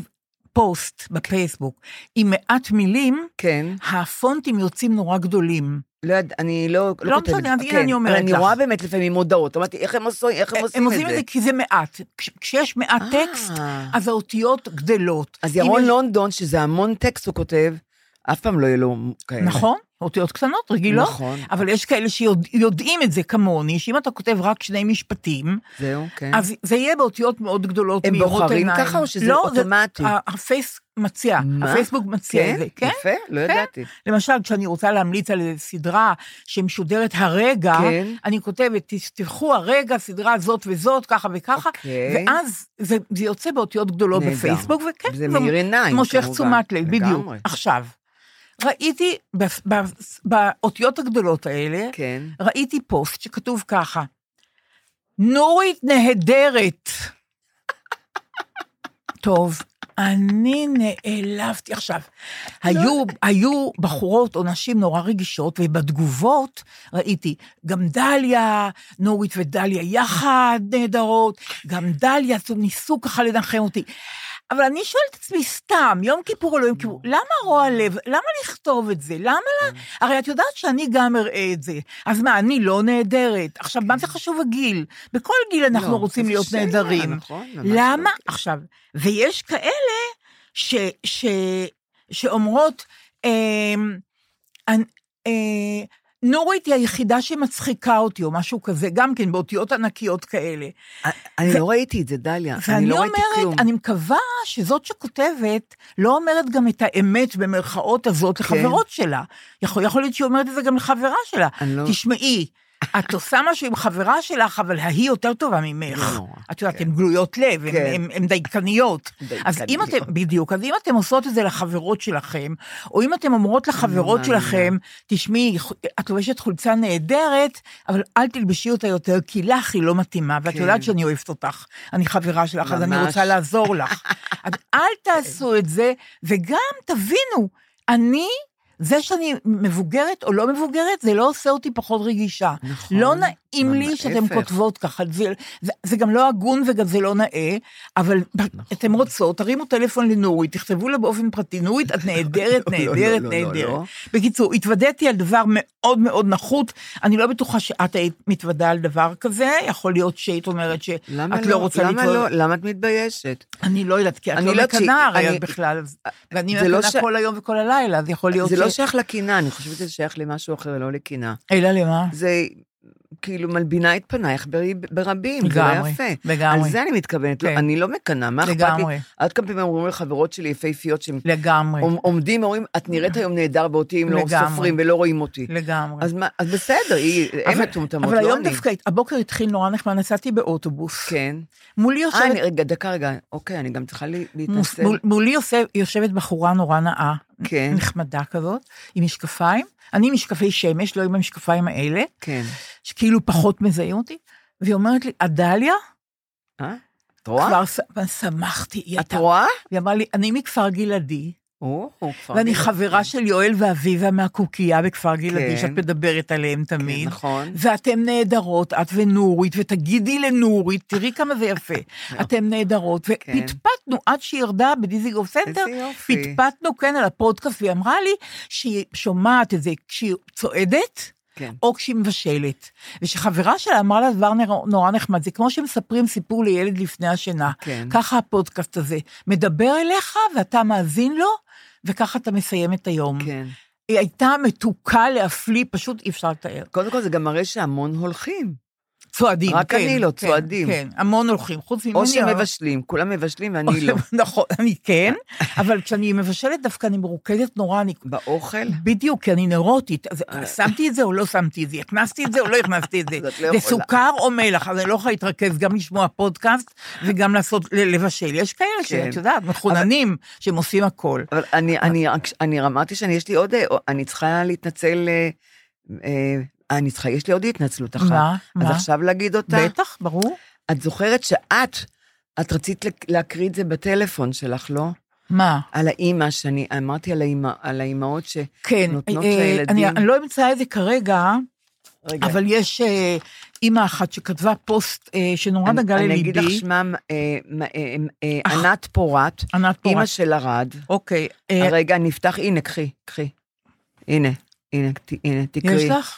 פוסט בפייסבוק עם מעט מילים, כן. הפונטים יוצאים נורא גדולים. לא יודע, אני לא, לא כותבת. משנה, הנה כן, אני אומרת אבל אני לך. רואה באמת לפעמים מודעות, אמרתי, איך הם עושים, איך הם עושים הם את עושים זה? את זה כי זה מעט. כש- כשיש מעט אה. טקסט, אז האותיות גדלות. אז ירון לונדון, שזה המון טקסט הוא כותב, אף פעם לא יהיה לו כאלה. נכון, אותיות קטנות, רגילות. נכון. אבל יש כאלה שיודעים את זה כמוני, שאם אתה כותב רק שני משפטים, זהו, כן. אז זה יהיה באותיות מאוד גדולות, הם בוחרים עיניים. ככה או שזה לא, אוטומטי? ה- הפייס מציע, מה? הפייסבוק מציע כן? את זה, כן? יפה, לא כן. ידעתי. למשל, כשאני רוצה להמליץ על סדרה שמשודרת הרגע, כן. אני כותבת, תפתחו הרגע, סדרה זאת וזאת, ככה וככה, אוקיי. ואז זה, זה יוצא באותיות גדולות נהדר. בפייסבוק, וכן, זה עיניים, מושך. תשומת לב, בדיוק. עכשיו, ראיתי באותיות הגדולות האלה, כן. ראיתי פוסט שכתוב ככה, נורית נהדרת. טוב, אני נעלבתי עכשיו. היו, היו בחורות או נשים נורא רגישות, ובתגובות ראיתי, גם דליה, נורית ודליה יחד נהדרות, גם דליה, ניסו ככה לנחם אותי. אבל אני שואלת את עצמי סתם, יום כיפור או לא יום כיפור, למה רוע לב? למה לכתוב את זה? למה לה... הרי את יודעת שאני גם אראה את זה. אז מה, אני לא נהדרת? עכשיו, מה זה חשוב הגיל? בכל גיל אנחנו לא, רוצים להיות שאלה, נהדרים. נכון, ממש למה? לא. עכשיו, ויש כאלה ש, ש, שאומרות, אה, אה, נורית היא היחידה שמצחיקה אותי, או משהו כזה, גם כן באותיות ענקיות כאלה. אני לא ראיתי את זה, דליה. אני ואני לא ראיתי כלום. אומרת, אני מקווה שזאת שכותבת לא אומרת גם את האמת במרכאות הזאת לחברות שלה. יכול, להיות שהיא אומרת את זה גם לחברה שלה. לא- תשמעי, את עושה משהו עם חברה שלך, אבל ההיא יותר טובה ממך. לא את יודעת, כן. הן גלויות לב, הן- כן. דייקניות. אז אם. אתם, בדיוק, אז אם אתם עושות את זה לחברות שלכם, או אם אתם אומרות לחברות. שלכם, תשמעי, את לובשת חולצה נהדרת, אבל אל תלבשי אותה יותר, כי לך היא לא מתאימה, ואת כן. יודעת שאני אוהבת אותך. אני חברה שלך, אז אני. רוצה לעזור לך. אז אל תעשו את זה, וגם תבינו, אני... זה שאני מבוגרת או לא מבוגרת, זה לא עושה אותי פחות רגישה. נכון. לא נעים לי ההפך. כותבות ככה, זה, זה, זה גם לא הגון וגם זה לא נאה, אבל נכון. אתם רוצות, תרימו טלפון לנורית, תכתבו לה באופן פרטי, נורית, את נהדרת, לא, לא, נהדרת, לא, לא, נהדרת. לא. בקיצור, התוודעתי על דבר מאוד מאוד נחות, אני לא בטוחה שאת היית מתוודה על דבר כזה, יכול להיות שהיית אומרת שאת למה לא רוצה למה להתוודע. לא? למה את מתביישת? אני לא יודעת, כי את אני לא לא מקנאה הרי בכלל, ואני לא מקנאה כל היום וכל הלילה, אז יכול להיות זה ש... לא שייך לקנאה, אני חושבת שזה שייך למשהו אחר, לא לקנאה. אלא למה? זה כאילו מלבינה את פנייך בר- ברבים, זה לא לגמרי, יפה. לגמרי. על זה אני מתכוונת, לא, כן. אני לא מקנאה, מה אכפת לי? לגמרי. עד כמה פעמים אומרים לחברות שלי יפהפיות שהם לגמרי, עומ- עומדים, אומרים, את נראית היום נהדר ואותי הם לא לגמרי. סופרים ולא רואים אותי. לגמרי. אז מה, אז בסדר, היא- הן אבל- מטומטמות, אבל לא היום אני. דווקא, הבוקר התחיל נורא נחמד, נסעתי באוטובוס. כן. מולי אה, יושבת, אני- רגע, דקה, רגע. אוקיי, אני גם צריכה להתנצל. מול- מולי יושב- יושבת בחורה נורא נאה, כן, נחמדה כזאת, עם משקפיים. אני עם משקפי שמש, לא עם המשקפיים האלה, כן. שכאילו פחות מזהים אותי, והיא אומרת לי, עדליה? אה? את רואה? כבר שמחתי, היא את הייתה, רואה? היא אמרה לי, אני מכפר גלעדי, או, ואני. חברה של יואל ואביבה מהקוקייה בכפר גלעדי, כן. שאת מדברת עליהם כן, תמיד. נכון. ואתן נהדרות, את ונורית, ותגידי לנורית, תראי כמה זה יפה. אתן נהדרות, כן. ופטפטנו עד שהיא ירדה בדיזיגוף סנטר. פטפטנו, כן, על הפודקאסט, והיא אמרה לי שהיא שומעת את זה כשהיא צועדת, כן. או כשהיא מבשלת. ושחברה שלה אמרה לה דבר נורא נחמד, זה כמו שמספרים סיפור לילד לפני השינה. כן. ככה הפודקאסט הזה. מדבר אליך ואתה מאזין לו, וככה אתה מסיים את היום. כן. היא הייתה מתוקה להפליא, פשוט אי אפשר לתאר. קודם כל זה גם מראה שהמון הולכים. צועדים, רק כן. אני לא, כן, צועדים. כן, המון הולכים, חוץ ממני. או שמבשלים, כולם מבשלים ואני לא. נכון, אני כן, אבל כשאני מבשלת דווקא אני מרוכזת נורא, אני... באוכל? בדיוק, כי אני נוירוטית, אז שמתי את זה או לא שמתי את זה, הכנסתי את זה או לא הכנסתי את זה, לא זה. סוכר או מלח, אז אני לא יכולה להתרכז גם לשמוע פודקאסט וגם לעשות, לבשל. יש כאלה כן. שאת יודעת, מחוננים, שהם עושים הכל. אבל אני, אני, רק- אני אמרתי שאני, יש לי עוד, אה, אני צריכה להתנצל, אה, אה, אני צריכה, יש לי עוד התנצלות אחת. מה? אז מה? עכשיו להגיד אותה? בטח, ברור. את זוכרת שאת, את רצית להקריא את זה בטלפון שלך, לא? מה? על האימא, שאני אמרתי על, האימא, על האימהות ש... כן, נותנות אה, לילדים. אני, אני לא אמצא את זה כרגע, רגע, אבל יש אה, אימא אחת שכתבה פוסט אה, שנורא נגע אני לליבי. אגיד לך שמם, אה, אה, אה, אה, אח. ענת פורת, ענת אימא פורט. של ארד. אוקיי. אה, רגע, נפתח, הנה, קחי, קחי. הנה, הנה, ת- הנה, תקראי. יש לך?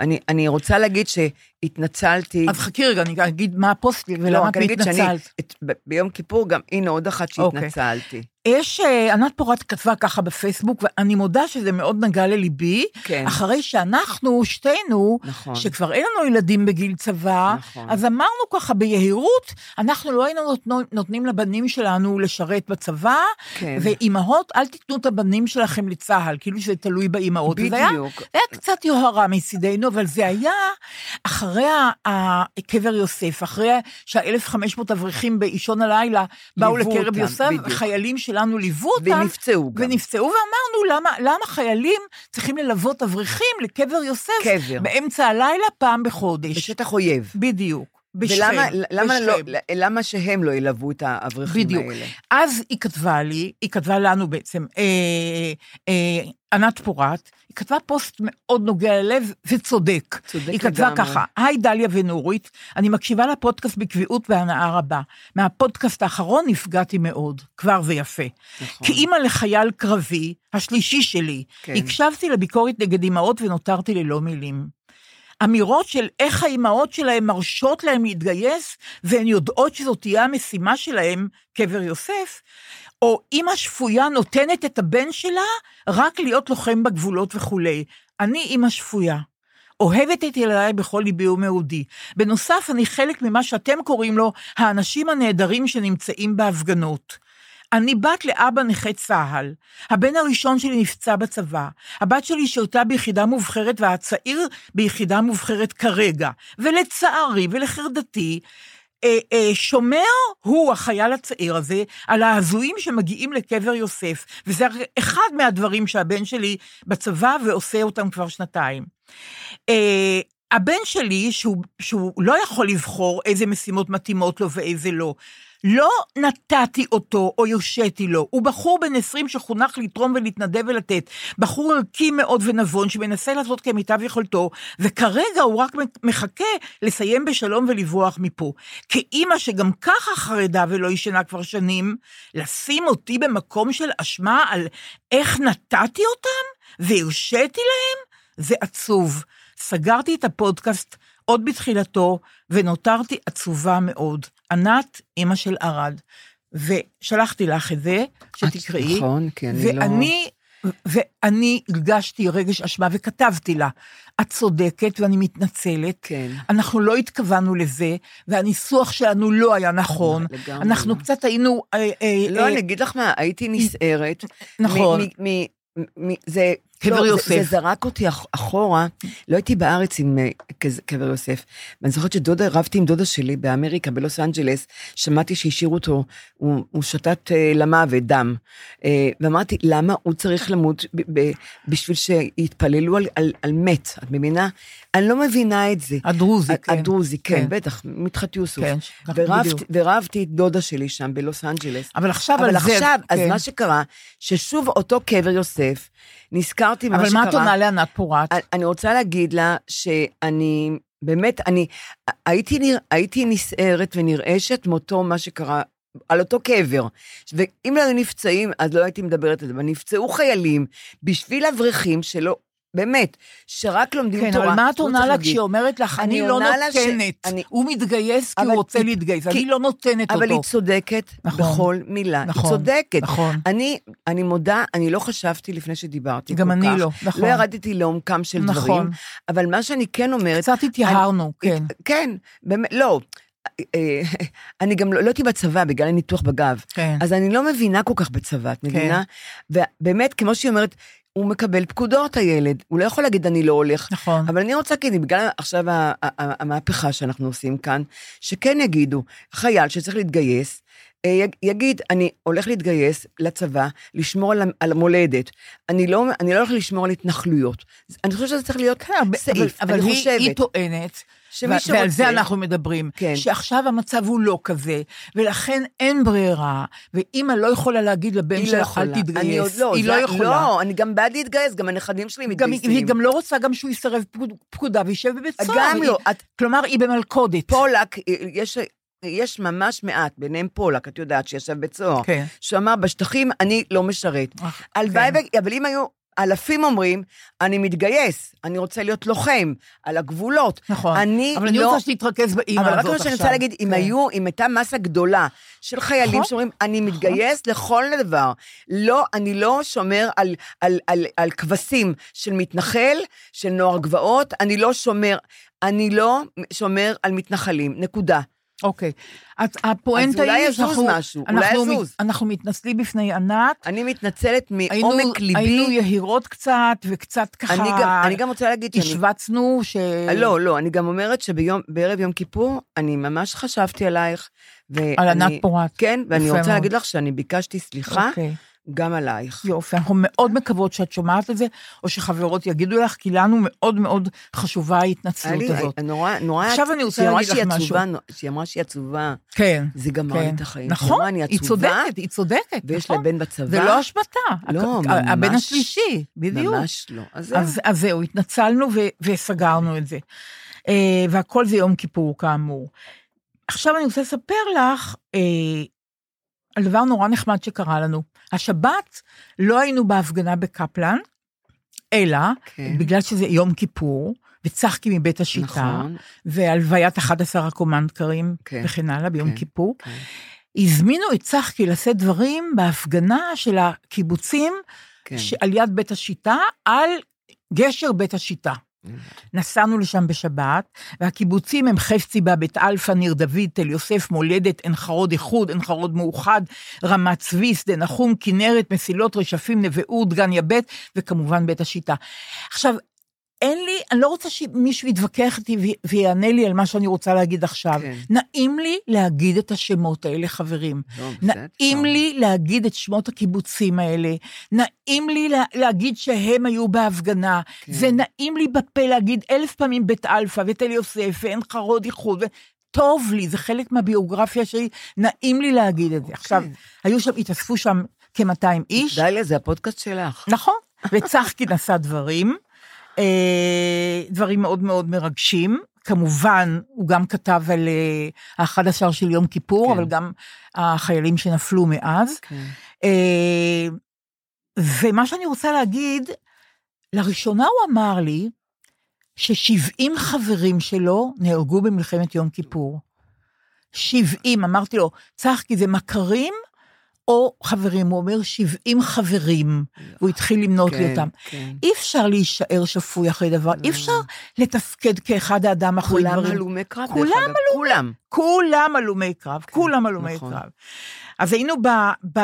אני, אני רוצה להגיד שהתנצלתי. אז חכי רגע, אני אגיד מה הפוסט לא, ולמה את מתנצלת. ביום כיפור גם, הנה עוד אחת אוקיי. שהתנצלתי. יש, אה, ענת פורט כתבה ככה בפייסבוק, ואני מודה שזה מאוד נגע לליבי, כן. אחרי שאנחנו, שתינו, נכון. שכבר אין לנו ילדים בגיל צבא, נכון. אז אמרנו ככה ביהירות, אנחנו לא היינו נותנו, נותנים לבנים שלנו לשרת בצבא, כן. ואימהות, אל תיתנו את הבנים שלכם לצה"ל, כאילו שזה תלוי באימהות. וזה היה- בדיוק. זה היה קצת יוהרה מצידנו, אבל זה היה אחרי ה- קבר יוסף, אחרי שה-1500 אברכים באישון הלילה באו לקרב אותם, יוסף, בדיוק. חיילים שלנו ליוו אותם. ונפצעו גם. ונפצעו, ואמרנו, למה, למה חיילים צריכים ללוות אברכים לקבר יוסף קבר. באמצע הלילה פעם בחודש? בשטח אויב. בדיוק. בשכם. ולמה למה לא, בשכם. למה שהם לא ילוו את האברכים בדיוק. האלה? אז היא כתבה לי, היא כתבה לנו בעצם, אה, אה, ענת פורת, היא כתבה פוסט מאוד נוגע ללב וצודק. צודק היא כתבה לגמרי. ככה, היי דליה ונורית, אני מקשיבה לפודקאסט בקביעות והנאה רבה. מהפודקאסט האחרון נפגעתי מאוד, כבר זה יפה. נכון. כאימא לחייל קרבי, השלישי שלי, כן. הקשבתי לביקורת נגד אמהות ונותרתי ללא מילים. אמירות של איך האימהות שלהם מרשות להם להתגייס, והן יודעות שזאת תהיה המשימה שלהם, קבר יוסף, או אימא שפויה נותנת את הבן שלה רק להיות לוחם בגבולות וכולי. אני אימא שפויה. אוהבת את ילדיי בכל ליבי ומאודי. בנוסף, אני חלק ממה שאתם קוראים לו האנשים הנהדרים שנמצאים בהפגנות. אני בת לאבא נכה צה"ל. הבן הראשון שלי נפצע בצבא. הבת שלי שירתה ביחידה מובחרת והצעיר ביחידה מובחרת כרגע. ולצערי ולחרדתי, אה, אה, שומר הוא, החייל הצעיר הזה, על ההזויים שמגיעים לקבר יוסף. וזה אחד מהדברים שהבן שלי בצבא ועושה אותם כבר שנתיים. אה, הבן שלי, שהוא, שהוא לא יכול לבחור איזה משימות מתאימות לו ואיזה לא, לא נתתי אותו או הרשיתי לו, הוא בחור בן 20 שחונך לתרום ולהתנדב ולתת, בחור ערכי מאוד ונבון שמנסה לעשות כמיטב יכולתו, וכרגע הוא רק מחכה לסיים בשלום ולברוח מפה. כאימא שגם ככה חרדה ולא ישנה כבר שנים, לשים אותי במקום של אשמה על איך נתתי אותם והרשיתי להם, זה עצוב. סגרתי את הפודקאסט עוד בתחילתו, ונותרתי עצובה מאוד. ענת, אימא של ערד. ושלחתי לך את זה, שתקראי. נכון, כי אני לא... ואני, ואני הרגשתי רגש אשמה וכתבתי לה, את צודקת ואני מתנצלת. כן. אנחנו לא התכוונו לזה, והניסוח שלנו לא היה נכון. לגמרי אנחנו לא. קצת היינו... אה, אה, לא, אה, אני אגיד לך מה, הייתי נסערת. נכון. מ- מ- מ- מ- זה... קבר לא, זה- יוסף. זה זרק אותי אח- אחורה, לא הייתי בארץ עם אה, קבר יוסף. ואני זוכרת שדודה, רבתי עם דודה שלי באמריקה, בלוס אנג'לס, שמעתי שהשאירו אותו, הוא, הוא שתת אה, למוות, דם. אה, ואמרתי, למה הוא צריך למות ב- ב- בשביל שיתפללו על, על, על מת, את מבינה? אני לא מבינה את זה. הדרוזי, כן. הדרוזי, כן, כן. בטח, מדחת יוסוף. כן, ככה ורבתי- בדיוק. ורבתי את דודה שלי שם בלוס אנג'לס. אבל עכשיו אבל על זה... עכשיו, אז כן. מה שקרה, ששוב אותו קבר יוסף, נזכרתי במה אבל שקרה. מה את עונה לענת פורת? אני רוצה להגיד לה שאני, באמת, אני הייתי, נרא- הייתי נסערת ונרעשת מאותו מה שקרה. על אותו קבר. ואם לא היו נפצעים, אז לא הייתי מדברת על זה. אבל נפצעו חיילים בשביל אברכים שלא, באמת, שרק לומדים כן, תורה. אבל מה את לא עונה לה. כשהיא אומרת לך, אני אני לא לה ש- נותנת, אני- הוא מתגייס כי אבל הוא רוצה היא- להתגייס, כי- אני לא נותנת אבל היא אותו. צודקת נכון. בכל מילה. היא נכון, צודקת. נכון. אני, אני מודה, אני לא חשבתי לפני שדיברתי גם אני כך. לא, נכון. לא ירדתי לעומקם של נכון. דברים, אבל מה שאני כן אומרת... קצת התייהרנו, כן. כן, באמת, לא. אה, אני גם לא לא הייתי בצבא בגלל הניתוח בגב, כן. אז אני לא מבינה כל כך בצבא, את מבינה? ובאמת, כמו שהיא אומרת, הוא מקבל פקודות, הילד. הוא לא יכול להגיד, אני לא הולך. נכון. אבל אני רוצה, כי בגלל עכשיו המהפכה שאנחנו עושים כאן, שכן יגידו, חייל שצריך להתגייס, אה, יג- יגיד, אני הולך להתגייס לצבא, לשמור על, על המולדת. אני לא, אני לא הולך לשמור על התנחלויות. אני חושבת שזה צריך להיות כן, אבל- סעיף. אבל אני היא- חושבת. היא טוענת, שמי ו- ועל זה אנחנו מדברים, כן. שעכשיו המצב הוא לא כזה, ולכן אין ברירה, ואימא לא יכולה להגיד לבן היא לא אל יכולה. אני עוד תתגייס. לא, היא זה- לא יכולה. לא, אני גם בעד להתגייס, גם הנכדים שלי מתגייסים. היא גם לא רוצה גם שהוא יסרב פקוד- פקודה וישב בבית סוהר. גם היא- לא. את- כלומר, היא במלכודת. פולק, יש, יש ממש מעט, ביניהם פולק, את יודעת, שישב בית סוהר. כן. שאמר, בשטחים אני לא משרת. הלוואי, כן. אבל אם היו... אלפים אומרים, אני מתגייס, אני רוצה להיות לוחם, על הגבולות. נכון. אני אבל אני לא... רוצה שתתרכז באימא הזאת אבל עכשיו. רק מה שאני רוצה להגיד, אם כן. היו, אם הייתה מסה גדולה של חיילים נכון. שאומרים, אני מתגייס לכל דבר. לא, אני לא שומר על, על, על, על כבשים של מתנחל, של נוער גבעות, אני לא שומר, אני לא שומר על מתנחלים, נקודה. אוקיי. את- הפואנטה אולי היא יזוז שאנחנו... משהו, אולי אנחנו יזוז. אנחנו מתנצלים בפני ענת. אני מתנצלת היינו- מעומק ליבי. היינו יהירות קצת, וקצת ככה... אני גם, אני גם רוצה להגיד שאני... השווצנו ש... לא, לא, אני גם אומרת שבערב יום כיפור, אני ממש חשבתי עלייך. ואני, על ענת פורת. כן, ואני רוצה מאוד. להגיד לך שאני ביקשתי סליחה, אוקיי. גם עלייך. יופי, אנחנו מאוד מקוות שאת שומעת את זה, או שחברות יגידו לך, כי לנו מאוד מאוד חשובה ההתנצלות לי- הזאת. נורא, נורא, עכשיו אני רוצה להגיד לך משהו. שהיא אמרה שהיא עצובה, כן. זה גמר לי את החיים. נכון, אמרה, היא צודקת, היא צודקת, ויש לה נכון. בן בצבא. זה לא אשמתה. לא, הק- הבן ממש- השלישי, בדיוק. ממש לא. אז. אז, אז זהו, התנצלנו ו- וסגרנו את זה. אה, והכל זה יום כיפור, כאמור. עכשיו אני רוצה לספר לך אה, על דבר נורא נחמד שקרה לנו. השבת לא היינו בהפגנה בקפלן, אלא כן. בגלל שזה יום כיפור, וצחקי מבית השיטה, נכון. והלוויית 11 הקומנדקרים כן, וכן הלאה ביום כן, כיפור, כן. הזמינו את צחקי לשאת דברים בהפגנה של הקיבוצים כן. על יד בית השיטה, על גשר בית השיטה. נסענו לשם בשבת, והקיבוצים הם חפציבה, בית אלפא, ניר דוד, תל יוסף, מולדת, עין חרוד איחוד, עין חרוד מאוחד, רמת צבי, שדה נחום, כנרת, מסילות, רשפים, נווה אור, דגניה ב', וכמובן בית השיטה. עכשיו, אין לי, אני לא רוצה שמישהו יתווכח איתי ויענה לי על מה שאני רוצה להגיד עכשיו. כן. נעים לי להגיד את השמות האלה, חברים. לא, נעים אפשר. לי להגיד את שמות הקיבוצים האלה, נעים לי לה, להגיד שהם היו בהפגנה, כן. זה נעים לי בפה להגיד אלף פעמים בית אלפא ותל יוסף ועין חרוד איחוד, טוב לי, זה חלק מהביוגרפיה שלי, נעים לי להגיד את זה. עכשיו, היו שם, התאספו שם כ-200 איש, דליה, זה הפודקאסט שלך. נכון, וצחקי נשא דברים, דברים מאוד מאוד מרגשים. כמובן, הוא גם כתב על אה, ה-11 של יום כיפור, כן. אבל גם החיילים שנפלו מאז. כן. אה, ומה שאני רוצה להגיד, לראשונה הוא אמר לי ש-70 חברים שלו נהרגו במלחמת יום כיפור. 70, אמרתי לו, צחקי, זה מכרים או חברים? הוא אומר 70 חברים, והוא התחיל למנות לי כן, אותם. כן. אי אפשר להישאר שפוי אחרי דבר, אי אפשר לתפקד כאחד האדם אחרי כולם דברים. הלומי קרב, דרך כולם אגב. כולם. כולם הלומי קרב, כולם הלומי נכון. קרב. אז היינו ב, ב,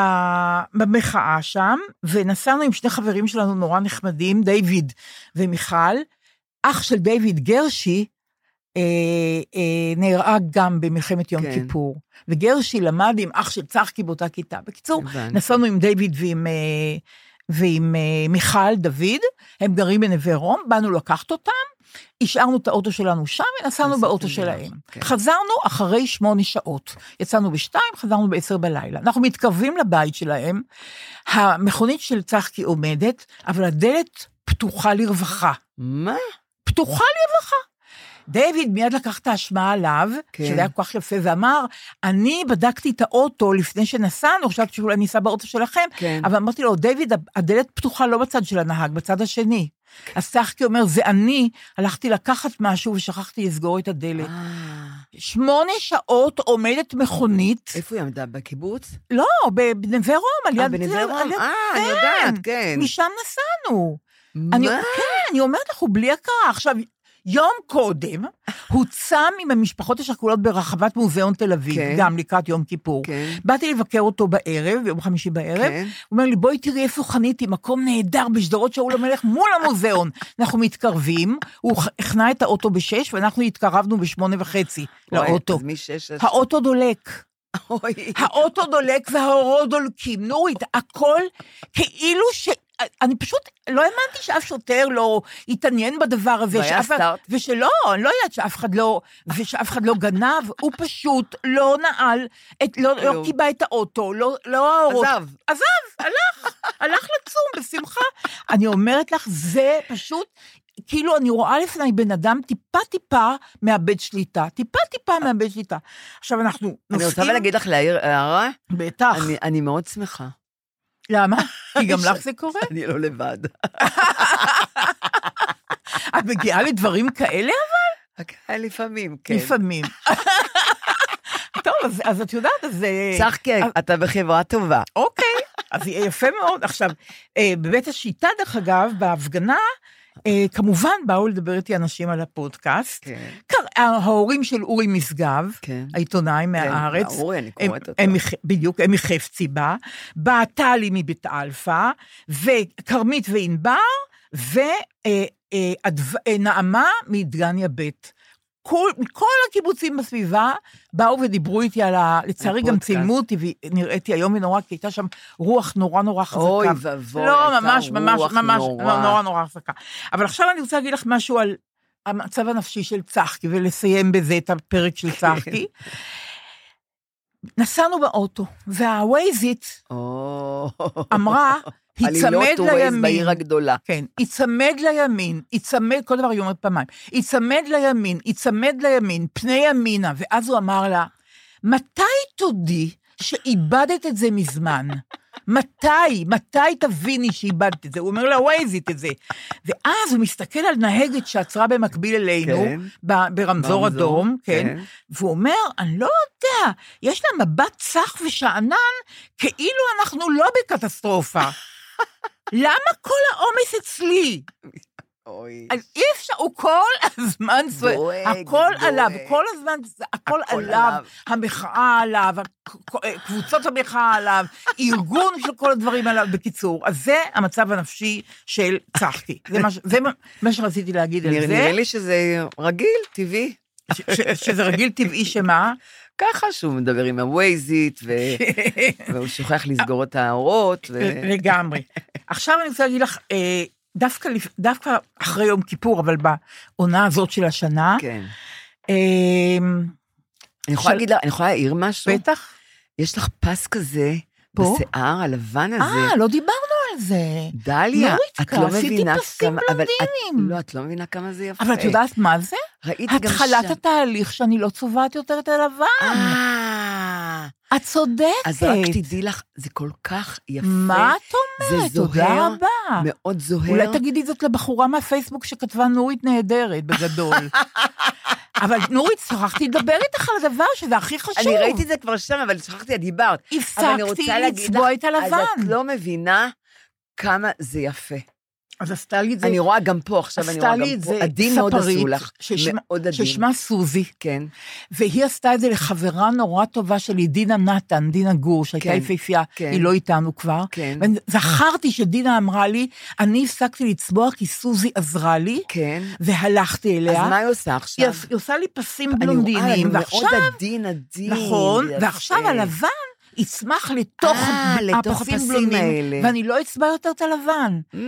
במחאה שם, ונסענו עם שני חברים שלנו נורא נחמדים, דיוויד ומיכל. אח של דיוויד גרשי אה, אה, נהרג גם במלחמת יום כן. כיפור. וגרשי למד עם אח של צחקי באותה כיתה. בקיצור, הבנתי. נסענו עם דיוויד ועם, אה, ועם אה, מיכל דוד, הם גרים בנווה רום, באנו לקחת אותם, השארנו את האוטו שלנו שם ונסענו באוטו שלהם. כן. חזרנו אחרי שמונה שעות. יצאנו בשתיים, חזרנו בעשר בלילה. אנחנו מתקרבים לבית שלהם, המכונית של צחקי עומדת, אבל הדלת פתוחה לרווחה. מה? פתוחה לרווחה. דיוויד מיד לקח את האשמה עליו, כן. שזה היה כל כך יפה, ואמר, אני בדקתי את האוטו לפני שנסענו, חשבתי שאולי ניסע באוטו שלכם, כן. אבל אמרתי לו, דיוויד, הדלת פתוחה לא בצד של הנהג, בצד השני. אז צחקי אומר, זה אני, הלכתי לקחת משהו ושכחתי לסגור את הדלת. אה, שמונה שעות עומדת מכונית, איפה היא עמדה? בקיבוץ? לא, בנווה רום, על אה, יד... בנווה על רום? אה, אני יודעת, כן. משם נסענו. מה? אני, כן, אני אומרת לך, הוא בלי הכרה. עכשיו, יום קודם, הוא צם עם המשפחות השכולות ברחבת מוזיאון תל אביב, כן. גם לקראת יום כיפור. כן. באתי לבקר אותו בערב, ביום חמישי בערב, כן. הוא אומר לי, בואי תראי איפה חניתי, מקום נהדר בשדרות שאול המלך מול המוזיאון. אנחנו מתקרבים, הוא הכנע את האוטו בשש, ואנחנו התקרבנו בשמונה וחצי לאוטו. האוטו דולק. האוטו דולק והאורות דולקים. נורית, הכל כאילו ש... אני פשוט לא האמנתי שאף שוטר לא התעניין בדבר הזה. והיה שאף אחד- סטארט. ושלא, אני לא יודעת שאף אחד לא, ושאף אחד לא גנב, הוא פשוט לא נעל, את, לא, לא. קיבע את האוטו, לא, לא האורות. עזב. עזב, הלך, הלך לצום בשמחה. אני אומרת לך, זה פשוט, כאילו אני רואה לפני בן אדם טיפה-טיפה מאבד שליטה, טיפה-טיפה מאבד שליטה. עכשיו אנחנו אני נוסעים... רוצה אבל להגיד לך להעיר הערה, בטח. אני- אני מאוד שמחה. למה? כי גם לך זה קורה? אני לא לבד. את מגיעה לדברים כאלה? לפעמים, כן. לפעמים. טוב, אז, אז את יודעת, אז... אה, צחקי, אתה בחברה טובה. אוקיי, אז יפה מאוד. עכשיו, אה, בבית השיטה, דרך אגב, בהפגנה, אה, כמובן באו לדבר איתי אנשים על הפודקאסט. כן. קר- ההורים של אורי משגב, כן. העיתונאי מהארץ. אורי, אני הם- קוראת אותו. הם בדיוק, הם מחפציבה, באה טלי מבית אלפא, וכרמית וענבר, ונעמה מדגניה ב'. כול, מכל הקיבוצים בסביבה באו ודיברו איתי על ה... לצערי גם. צילמו אותי ונראיתי איום ונורא, כי הייתה שם רוח נורא נורא חזקה. אוי ואבוי, לא, הייתה ממש, ממש, רוח ממש, נורא. נורא נורא נורא חזקה. אבל עכשיו אני רוצה להגיד לך משהו על המצב הנפשי של צחקי, ולסיים בזה את הפרק של צחקי. נסענו באוטו, והווייזית או, אמרה, היצמד עלילות ווייז לימין. בעיר הגדולה. כן, היצמד לימין, היצמד, כל דבר היא אומרת פעמיים, היצמד לימין, היצמד לימין, פני ימינה, ואז הוא אמר לה, מתי תודי שאיבדת את זה מזמן? מתי, מתי תביני שאיבדת את זה? הוא אומר לה, ווייזית את זה. ואז הוא מסתכל על נהגת שעצרה במקביל אלינו, כן. ברמזור ברמזור, אדום, כן, כן. והוא אומר, אני לא יודע, יש לה מבט צח ושאנן, כאילו אנחנו לא בקטסטרופה. למה כל העומס אצלי? אוי. אז אי אפשר, הוא כל הזמן דואג, הכל דואג. עליו, כל הזמן, הכל הכל עליו, עליו. המחאה עליו, קבוצות המחאה עליו, ארגון של כל הדברים עליו. בקיצור, אז זה המצב הנפשי של צחקי. זה מה זה מה- שרציתי להגיד על זה, נראה לי שזה רגיל, טבעי. ש- ש- שזה רגיל טבעי שמה? ככה שהוא מדבר עם הווייזית, ו- והוא שוכח לסגור את האורות. ו- לגמרי. עכשיו אני רוצה להגיד לך, אה, דווקא, לפ- דווקא אחרי יום כיפור, אבל בעונה הזאת של השנה, כן. אה, אני יכולה להגיד אני יכולה להעיר משהו? בטח. יש לך פס כזה, פה? בשיער הלבן הזה. אה, לא דיברנו על זה. דליה, נורית, את לא מבינה כמה... אבל את-. לא, את לא מבינה כמה זה יפה. אבל את יודעת מה זה? ראיתי גם התחלת שם. התהליך שאני לא צובעת יותר את הלבן. את צודקת. אז רק תדעי לך, זה כל כך יפה. מה את זה אומרת? תודה זוהר, רבה. מאוד זוהר. אולי תגידי זאת לבחורה מהפייסבוק שכתבה נורית נהדרת, בגדול. אבל נורית, שכחתי לדבר איתך על הדבר שזה הכי חשוב. אני ראיתי את זה כבר שם, אבל שכחתי, את דיברת. הפסקתי לצבוע את הלבן. אז את לא מבינה כמה זה יפה. אז עשתה לי את זה, אני רואה גם פה, עכשיו אני רואה גם פה. זה עדין מאוד עשו לך. ששמה- מאוד עדין. ששמה סוזי, כן, והיא עשתה את זה לחברה נורא טובה שלי, דינה נתן, דינה גור, שהייתה כן, יפהפייה, כן. היא לא איתנו כבר. כן. וזכרתי שדינה אמרה לי, אני הפסקתי לצבוע כי סוזי עזרה לי, כן. והלכתי אליה. אז מה היא עושה עכשיו? היא עושה לי פסים בלונדינים, אני ועכשיו, מאוד עדין, עדין. נכון. ועכשיו הלבן יצמח לתוך אה, הפסים האלה. ואני לא אצבע יותר את הלבן. Mm,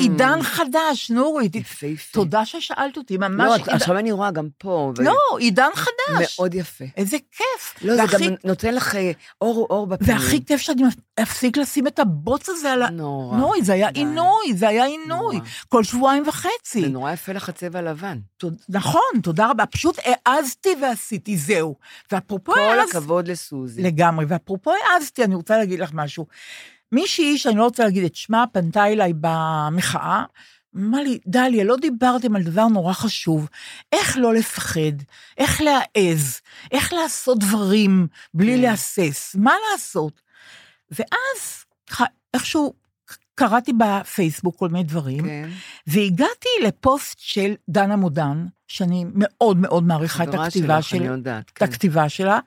עידן חדש, נורית. יפהפה. תודה ששאלת אותי, ממש. לא, עידן- עכשיו אני רואה גם פה. ו- לא, עידן חדש. מאוד יפה. איזה כיף. לא, זה גם נותן לך אה, אור אור בפנים. והכי כיף שאני אפסיק לשים את הבוץ הזה על ה... נורא. נוי, זה היה. עינוי, זה היה עינוי. כל שבועיים וחצי. זה נורא יפה לך הצבע לבן. תוד- נכון, תודה רבה. פשוט העזתי ועשיתי, זהו. ואפרופו כל. הכבוד לסוזי. לגמרי. ואפרופו העזתי, אני רוצה להגיד לך משהו. מישהי, שאני לא רוצה להגיד את שמה, פנתה אליי במחאה, אמרה לי, דליה, לא דיברתם על דבר נורא חשוב. איך לא לפחד? איך להעז? איך לעשות דברים בלי כן. להסס? מה לעשות? ואז, איכשהו, קראתי בפייסבוק כל מיני דברים, כן. והגעתי לפוסט של דנה מודן, שאני מאוד מאוד מעריכה את הכתיבה שלך, אני של... יודעת. כן. הכתיבה שלה.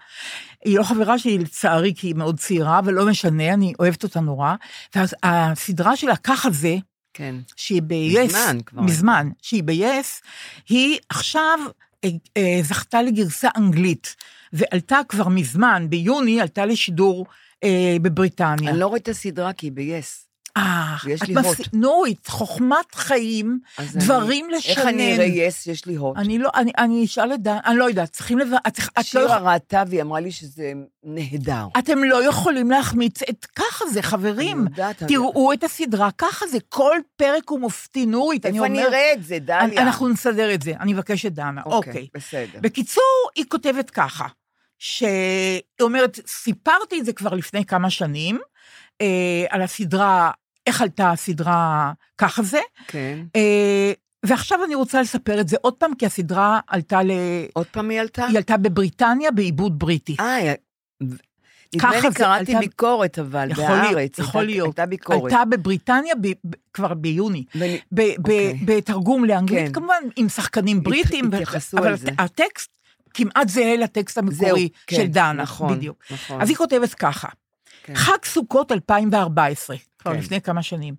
היא לא חברה שלי, לצערי, כי היא מאוד צעירה, אבל לא משנה, אני אוהבת אותה נורא. ואז הסדרה שלה, ככה זה, כן. שהיא ב-yes, מזמן כבר. מזמן, שהיא ב-yes, היא עכשיו אה, אה, זכתה לגרסה אנגלית, ועלתה כבר מזמן, ביוני עלתה לשידור אה, בבריטניה. אני לא רואה את הסדרה כי היא ב-yes. אה, את לי מפס- הוט. נורית, חוכמת חיים, אז אני- דברים לשנן. איך אני אראה yes? יש לי הוט. אני לא, אני, אני אשאל את דן, אני לא יודעת, צריכים לב... את, את, לא, שירה ראתה והיא אמרה לי שזה נהדר. אתם לא יכולים להחמיץ את ככה זה, אני חברים. יודעת, אבל- תראו את הסדרה, ככה זה, כל פרק הוא מופתי, נורית, אני איפה אני אומרת... אראה את זה, דליה? אנחנו נסדר את זה, אני מבקשת דנה, אוקיי. בסדר. בקיצור, היא כותבת ככה, שהיא אומרת, סיפרתי את זה כבר לפני כמה שנים, אה, על הסדרה, איך עלתה הסדרה ככה זה, כן. אה, ועכשיו אני רוצה לספר את זה עוד פעם, כי הסדרה עלתה ל... עוד פעם היא עלתה? היא עלתה בבריטניה בעיבוד בריטי. אה, נדמה לי קראתי עלתה- ביקורת, אבל, יכול בהארץ. יכול הייתה- להיות. הייתה ביקורת. עלתה בבריטניה ב, ב, כבר ביוני, ב, ב, אוקיי. בתרגום לאנגלית כן. כמובן, עם שחקנים בריטים, ו- התייחסו אבל על זה. הטקסט כמעט זהה לטקסט המקורי זהו, כן, של דנה, נכון, בדיוק. נכון. אז היא כותבת ככה, כן. חג סוכות 2014, כבר כן. לפני כמה שנים.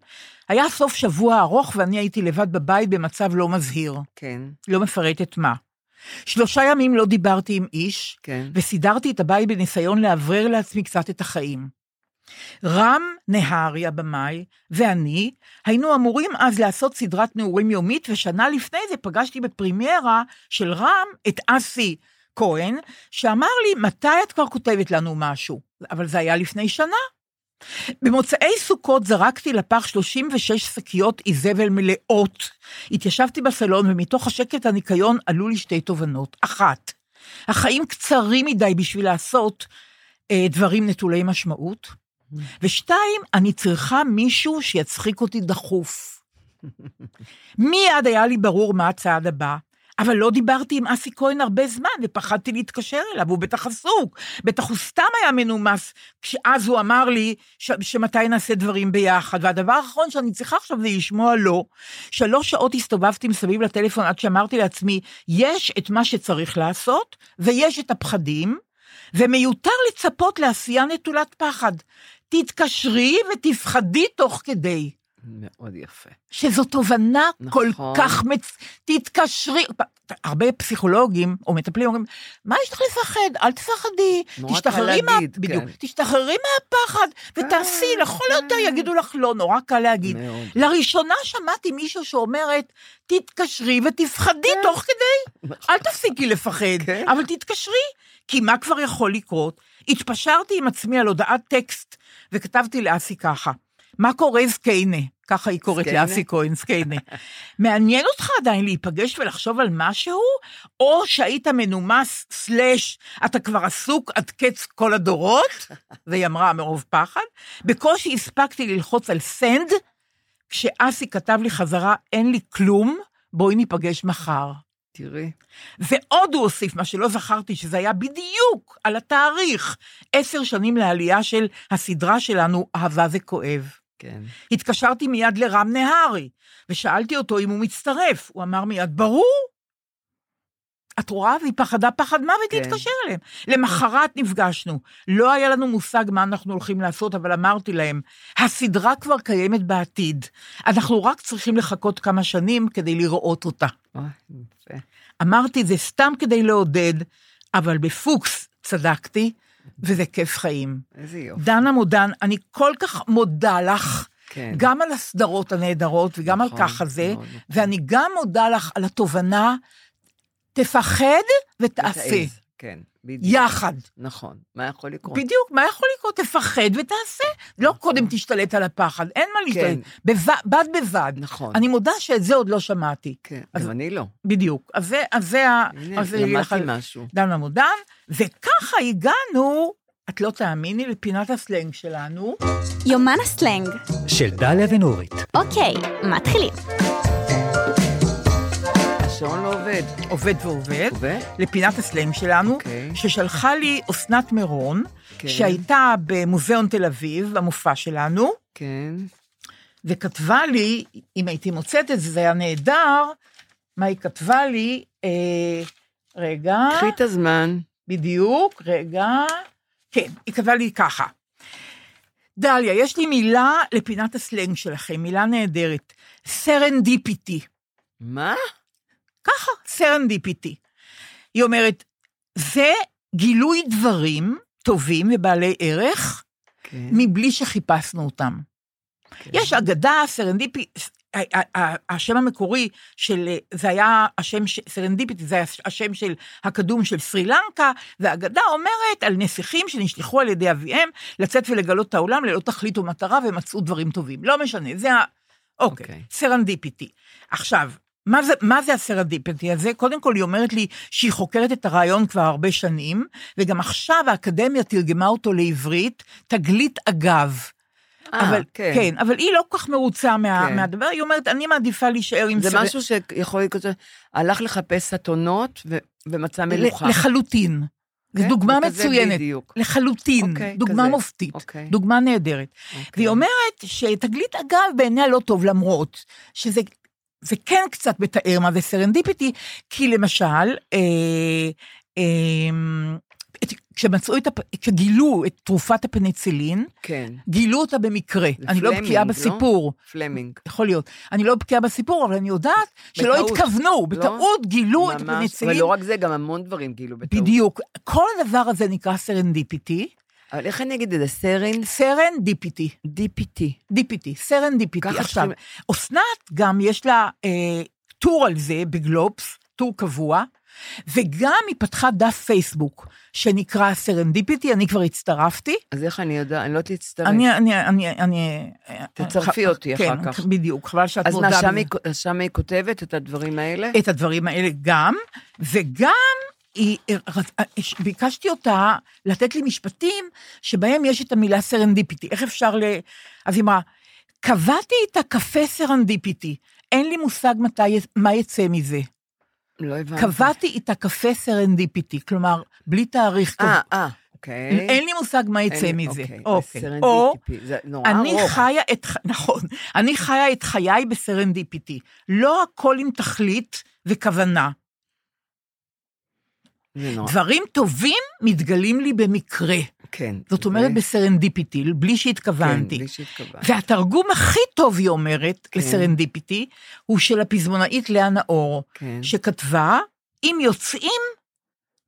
היה סוף שבוע ארוך ואני הייתי לבד בבית במצב לא מזהיר, כן, לא מפרטת מה. שלושה ימים לא דיברתי עם איש, כן. וסידרתי את הבית בניסיון לאוורר לעצמי קצת את החיים. רם נהרי, הבמאי, ואני, היינו אמורים אז לעשות סדרת נעורים יומית, ושנה לפני זה פגשתי בפרימיירה של רם את אסי כהן, שאמר לי, מתי את כבר כותבת לנו משהו? אבל זה היה לפני שנה. במוצאי סוכות זרקתי לפח 36 שקיות איזבל מלאות. התיישבתי בסלון, ומתוך השקט הניקיון עלו לי שתי תובנות. אחת, החיים קצרים מדי בשביל לעשות אה, דברים נטולי משמעות. ושתיים, אני צריכה מישהו שיצחיק אותי דחוף. מיד היה לי ברור מה הצעד הבא, אבל לא דיברתי עם אסי כהן הרבה זמן, ופחדתי להתקשר אליו, הוא בטח עסוק, בטח הוא סתם היה מנומס, כשאז הוא אמר לי ש- שמתי נעשה דברים ביחד. והדבר האחרון שאני צריכה עכשיו זה לשמוע לא. שלוש שעות הסתובבתי מסביב לטלפון עד שאמרתי לעצמי, יש את מה שצריך לעשות, ויש את הפחדים, ומיותר לצפות לעשייה נטולת פחד. תתקשרי ותפחדי תוך כדי. מאוד יפה. שזו תובנה נכון. כל כך מצ... תתקשרי, הרבה פסיכולוגים או מטפלים אומרים, מה יש לך לפחד? אל תפחדי, תשתחררי מה... להגיד, בדיוק, כן. תשתחררי מהפחד ותעשי, כן, לכל היותר כן. יגידו לך לא, נורא קל להגיד. מאוד. לראשונה שמעתי מישהו שאומרת, תתקשרי ותפחדי תוך כדי, אל תפסיקי לפחד, כן. אבל תתקשרי, כי מה כבר יכול לקרות? התפשרתי עם עצמי על הודעת טקסט, וכתבתי לאסי ככה, מה קורה זקיינה? ככה היא קוראת? לאסי כהן, זקיינה. מעניין אותך עדיין להיפגש ולחשוב על משהו, או שהיית מנומס, סלאש, אתה כבר עסוק עד קץ כל הדורות? והיא אמרה מרוב פחד. בקושי הספקתי ללחוץ על סנד, כשאסי כתב לי חזרה, אין לי כלום, בואי ניפגש מחר. תראי. ועוד הוא הוסיף, מה שלא זכרתי, שזה היה בדיוק על התאריך, עשר שנים לעלייה של הסדרה שלנו, אהבה זה כואב. כן. התקשרתי מיד לרם נהרי, ושאלתי אותו אם הוא מצטרף. הוא אמר מיד, ברור. את רואה? והיא פחדה פחד מוות כן. להתקשר אליהם. למחרת נפגשנו. לא היה לנו מושג מה אנחנו הולכים לעשות, אבל אמרתי להם, הסדרה כבר קיימת בעתיד. אנחנו רק צריכים לחכות כמה שנים כדי לראות אותה. אמרתי, זה סתם כדי לעודד, אבל בפוקס צדקתי, וזה כיף חיים. איזה יופי. דנה מודן, אני כל כך מודה לך, כן. גם על הסדרות הנהדרות וגם על נכון, ככה זה, נכון. ואני גם מודה לך על התובנה, תפחד ותעשה, ותעז. כן, בדיוק. יחד. נכון. מה יכול לקרות? בדיוק, מה יכול לקרות? תפחד ותעשה. לא קודם תשתלט על הפחד, אין מה להשתלט. בב- בד בבד. נכון. אני מודה שאת זה עוד לא שמעתי. כן, אז- גם אני לא. בדיוק. אז זה, אז זה ה... הנה, אז יהיה לך- למדתי משהו. דנה מודן, וככה הגענו, את לא תאמיני, לפינת הסלנג שלנו. יומן הסלנג. של דליה ונורית. אוקיי, מתחילים. השעון לא עובד. עובד ועובד. עובד? לפינת הסלנג שלנו, אוקיי. ששלחה לי אסנת מירון, כן. שהייתה במוזיאון תל אביב, במופע שלנו, כן. וכתבה לי, אם הייתי מוצאת את זה, זה היה נהדר, מה היא כתבה לי, אה, רגע, קחי את הזמן. בדיוק, רגע, כן, היא כתבה לי ככה. דליה, יש לי מילה לפינת הסלנג שלכם, מילה נהדרת, serendipity. מה? ככה, serendipity. היא אומרת, זה גילוי דברים טובים ובעלי ערך, כן. מבלי שחיפשנו אותם. כן. יש אגדה, סרנדיפי, השם המקורי של, זה היה השם, serendipity, זה היה השם של הקדום של סרי לנקה, והאגדה אומרת על נסיכים שנשלחו על ידי אביהם לצאת ולגלות את העולם ללא תכלית ומטרה ומצאו דברים טובים. לא משנה, זה ה... אוקיי, אוקיי. serendipity. עכשיו, מה זה, מה זה ה serendipity הזה? קודם כל, היא אומרת לי שהיא חוקרת את הרעיון כבר הרבה שנים, וגם עכשיו האקדמיה תרגמה אותו לעברית, תגלית אגב. אה, אבל, כן. כן, אבל היא לא כל כך מרוצה מה, כן. מהדבר, היא אומרת, אני מעדיפה להישאר עם זה סרט- משהו שיכול להיות הלך לחפש אתונות ו- ומצא מלוכה. לחלוטין. זו כן? דוגמה מצוינת. בדיוק. לחלוטין. אוקיי, דוגמה כזה. מופתית. אוקיי. דוגמה נהדרת. אוקיי. והיא אומרת שתגלית אגב בעיניה לא טוב, למרות שזה זה כן קצת מתאר מה זה serendipity, כי למשל, אה, אה, את- כשמצאו את, הפ- כשגילו את תרופת הפניצילין, כן. גילו אותה במקרה. זה אני לא פלמינג, בקיאה לא? בסיפור. פלמינג. יכול להיות. אני לא בקיאה בסיפור, אבל אני יודעת שלא בטעות. התכוונו, בטעות גילו את ממש, הפניצילין. אבל לא רק זה, גם המון דברים כאילו בטעות. בדיוק. כל הדבר הזה נקרא serendipity. אבל איך אני אגיד את זה? seren? seren dipity. dipity. dipity, seren dipity. עכשיו, אסנת גם יש לה אה, טור על זה בגלובס, טור קבוע, וגם היא פתחה דף פייסבוק שנקרא serendipity, אני כבר הצטרפתי. אז איך אני יודעת? אני לא תצטרף. אני, אני, אני, אני... תצרפי ח- אותי כן, אחר כך. בדיוק, חבל שאת אז מודה. אז שם היא כותבת את הדברים האלה? את הדברים האלה גם, וגם היא, ביקשתי אותה לתת לי משפטים שבהם יש את המילה serendipity. איך אפשר ל... אז היא אמרה, קבעתי איתה קפה serendipity, אין לי מושג מתי, מה יצא מזה. לא הבנתי. קבעתי איתה קפה serendipity, כלומר, בלי תאריך אה, כזה. אה, אוקיי. אין לי מושג מה אין יצא לי- מזה. אוקיי, אוקיי. ב serendipity. או, זה נורא אני ארוך. חיה את, נכון, אני חיה את חיי ב serendipity. לא הכל עם תכלית וכוונה. דברים טובים מתגלים לי במקרה. כן. זאת אומרת ב serendipity, בלי כן, שהתכוונתי. בלי שהתכוונת. והתרגום הכי טוב, היא אומרת, כן. ל serendipity, הוא של הפזמונאית לאה נאור, כן. שכתבה, אם יוצאים,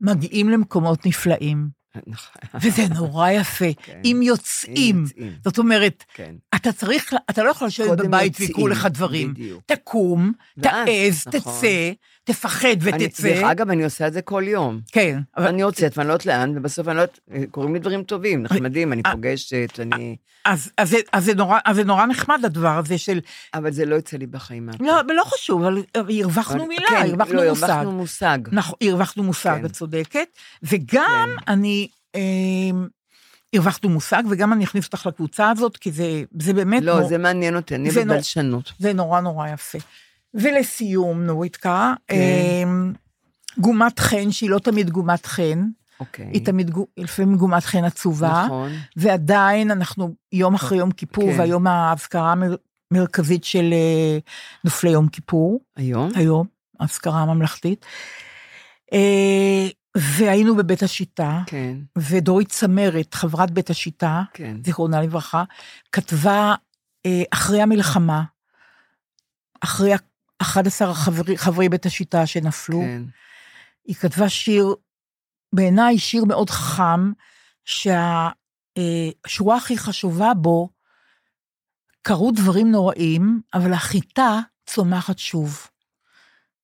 מגיעים למקומות נפלאים. נכון. וזה נורא יפה. כן. אם יוצאים. יוצאים. זאת אומרת, כן. אתה צריך, אתה לא יכול לשבת בבית ויקרו לך דברים. בדיוק. תקום, ואז, תעז, נכון. תצא, תפחד אני- דרך ותצא. אגב, אני עושה את זה כל יום. כן, אבל אני יוצאת ואני לא יודעת לאן, ובסוף אני לא יודעת, קורים לי דברים טובים, נחמדים, אני אה, פוגשת, אני... אז, אז, זה, אז, זה נורא, אז זה נורא נחמד הדבר הזה של, אבל זה לא יוצא לי בחיים. לא, לא חשוב, אבל הרווחנו מילה, כן, הרווחנו לא, מושג. הרווחנו מושג. נכון, הרווחנו מושג, כן. את צודקת. וגם כן. אני, אה, הרווחנו מושג, וגם אני אכניס אותך לקבוצה הזאת, כי זה, זה באמת, לא, זה מעניין אותי, אני בבלשנות. זה נורא נורא יפה. ולסיום, נוריתקה, כן. אה, גומת חן, שהיא לא תמיד גומת חן, אוקיי. היא תמיד, לפעמים גומת חן עצובה, נכון. ועדיין אנחנו יום אחרי יום כיפור, כן. והיום האזכרה המרכזית של אה, נופלי יום כיפור, היום? היום, האזכרה הממלכתית. אה, והיינו בבית השיטה, כן, ודורית צמרת, חברת בית השיטה, כן. זיכרונה לברכה, כתבה אה, אחרי המלחמה, אחרי 11 חברי, חברי בית השיטה שנפלו, כן. היא כתבה שיר, בעיניי שיר מאוד חכם, שהשורה הכי חשובה בו, קרו דברים נוראים, אבל החיטה צומחת שוב.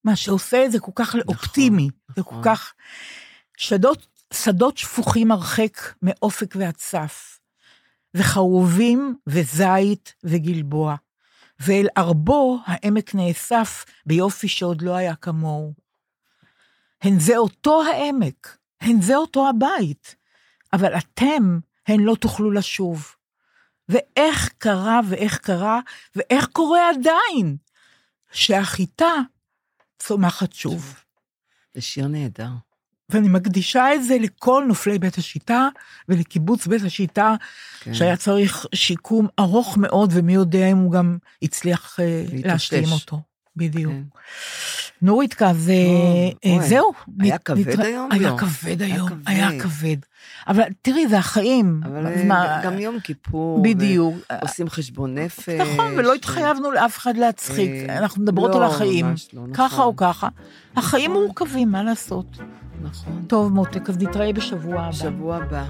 מה שעושה את זה כל כך אופטימי, זה כל נכון. כך... שדות, שדות שפוכים הרחק מאופק והצף, וחרובים וזית וגלבוע, ואל ארבו העמק נאסף ביופי שעוד לא היה כמוהו. הן זה אותו העמק, הן זה אותו הבית, אבל אתם, הן לא תוכלו לשוב. ואיך קרה ואיך קרה, ואיך קורה עדיין, שהחיטה צומחת שוב. זה שיר נהדר. ואני מקדישה את זה לכל נופלי בית השיטה ולקיבוץ בית השיטה, כן. שהיה צריך שיקום ארוך מאוד, ומי יודע אם הוא גם הצליח אה. להשלים אותו. בדיוק. כן. נורית, אז אה. זהו. היה כבד נתרא- היום? היה לא. כבד היום. היה כבד. אבל תראי, זה החיים. אבל אה, גם יום כיפור. בדיוק. עושים חשבון נפש. נכון, ולא התחייבנו לאף אחד להצחיק. אה, אנחנו מדברות לא, על החיים. לא, ככה נכון. או ככה. החיים נכון. מורכבים, מה לעשות? נכון. טוב, מותק, אז נתראה בשבוע הבא. שבוע הבא.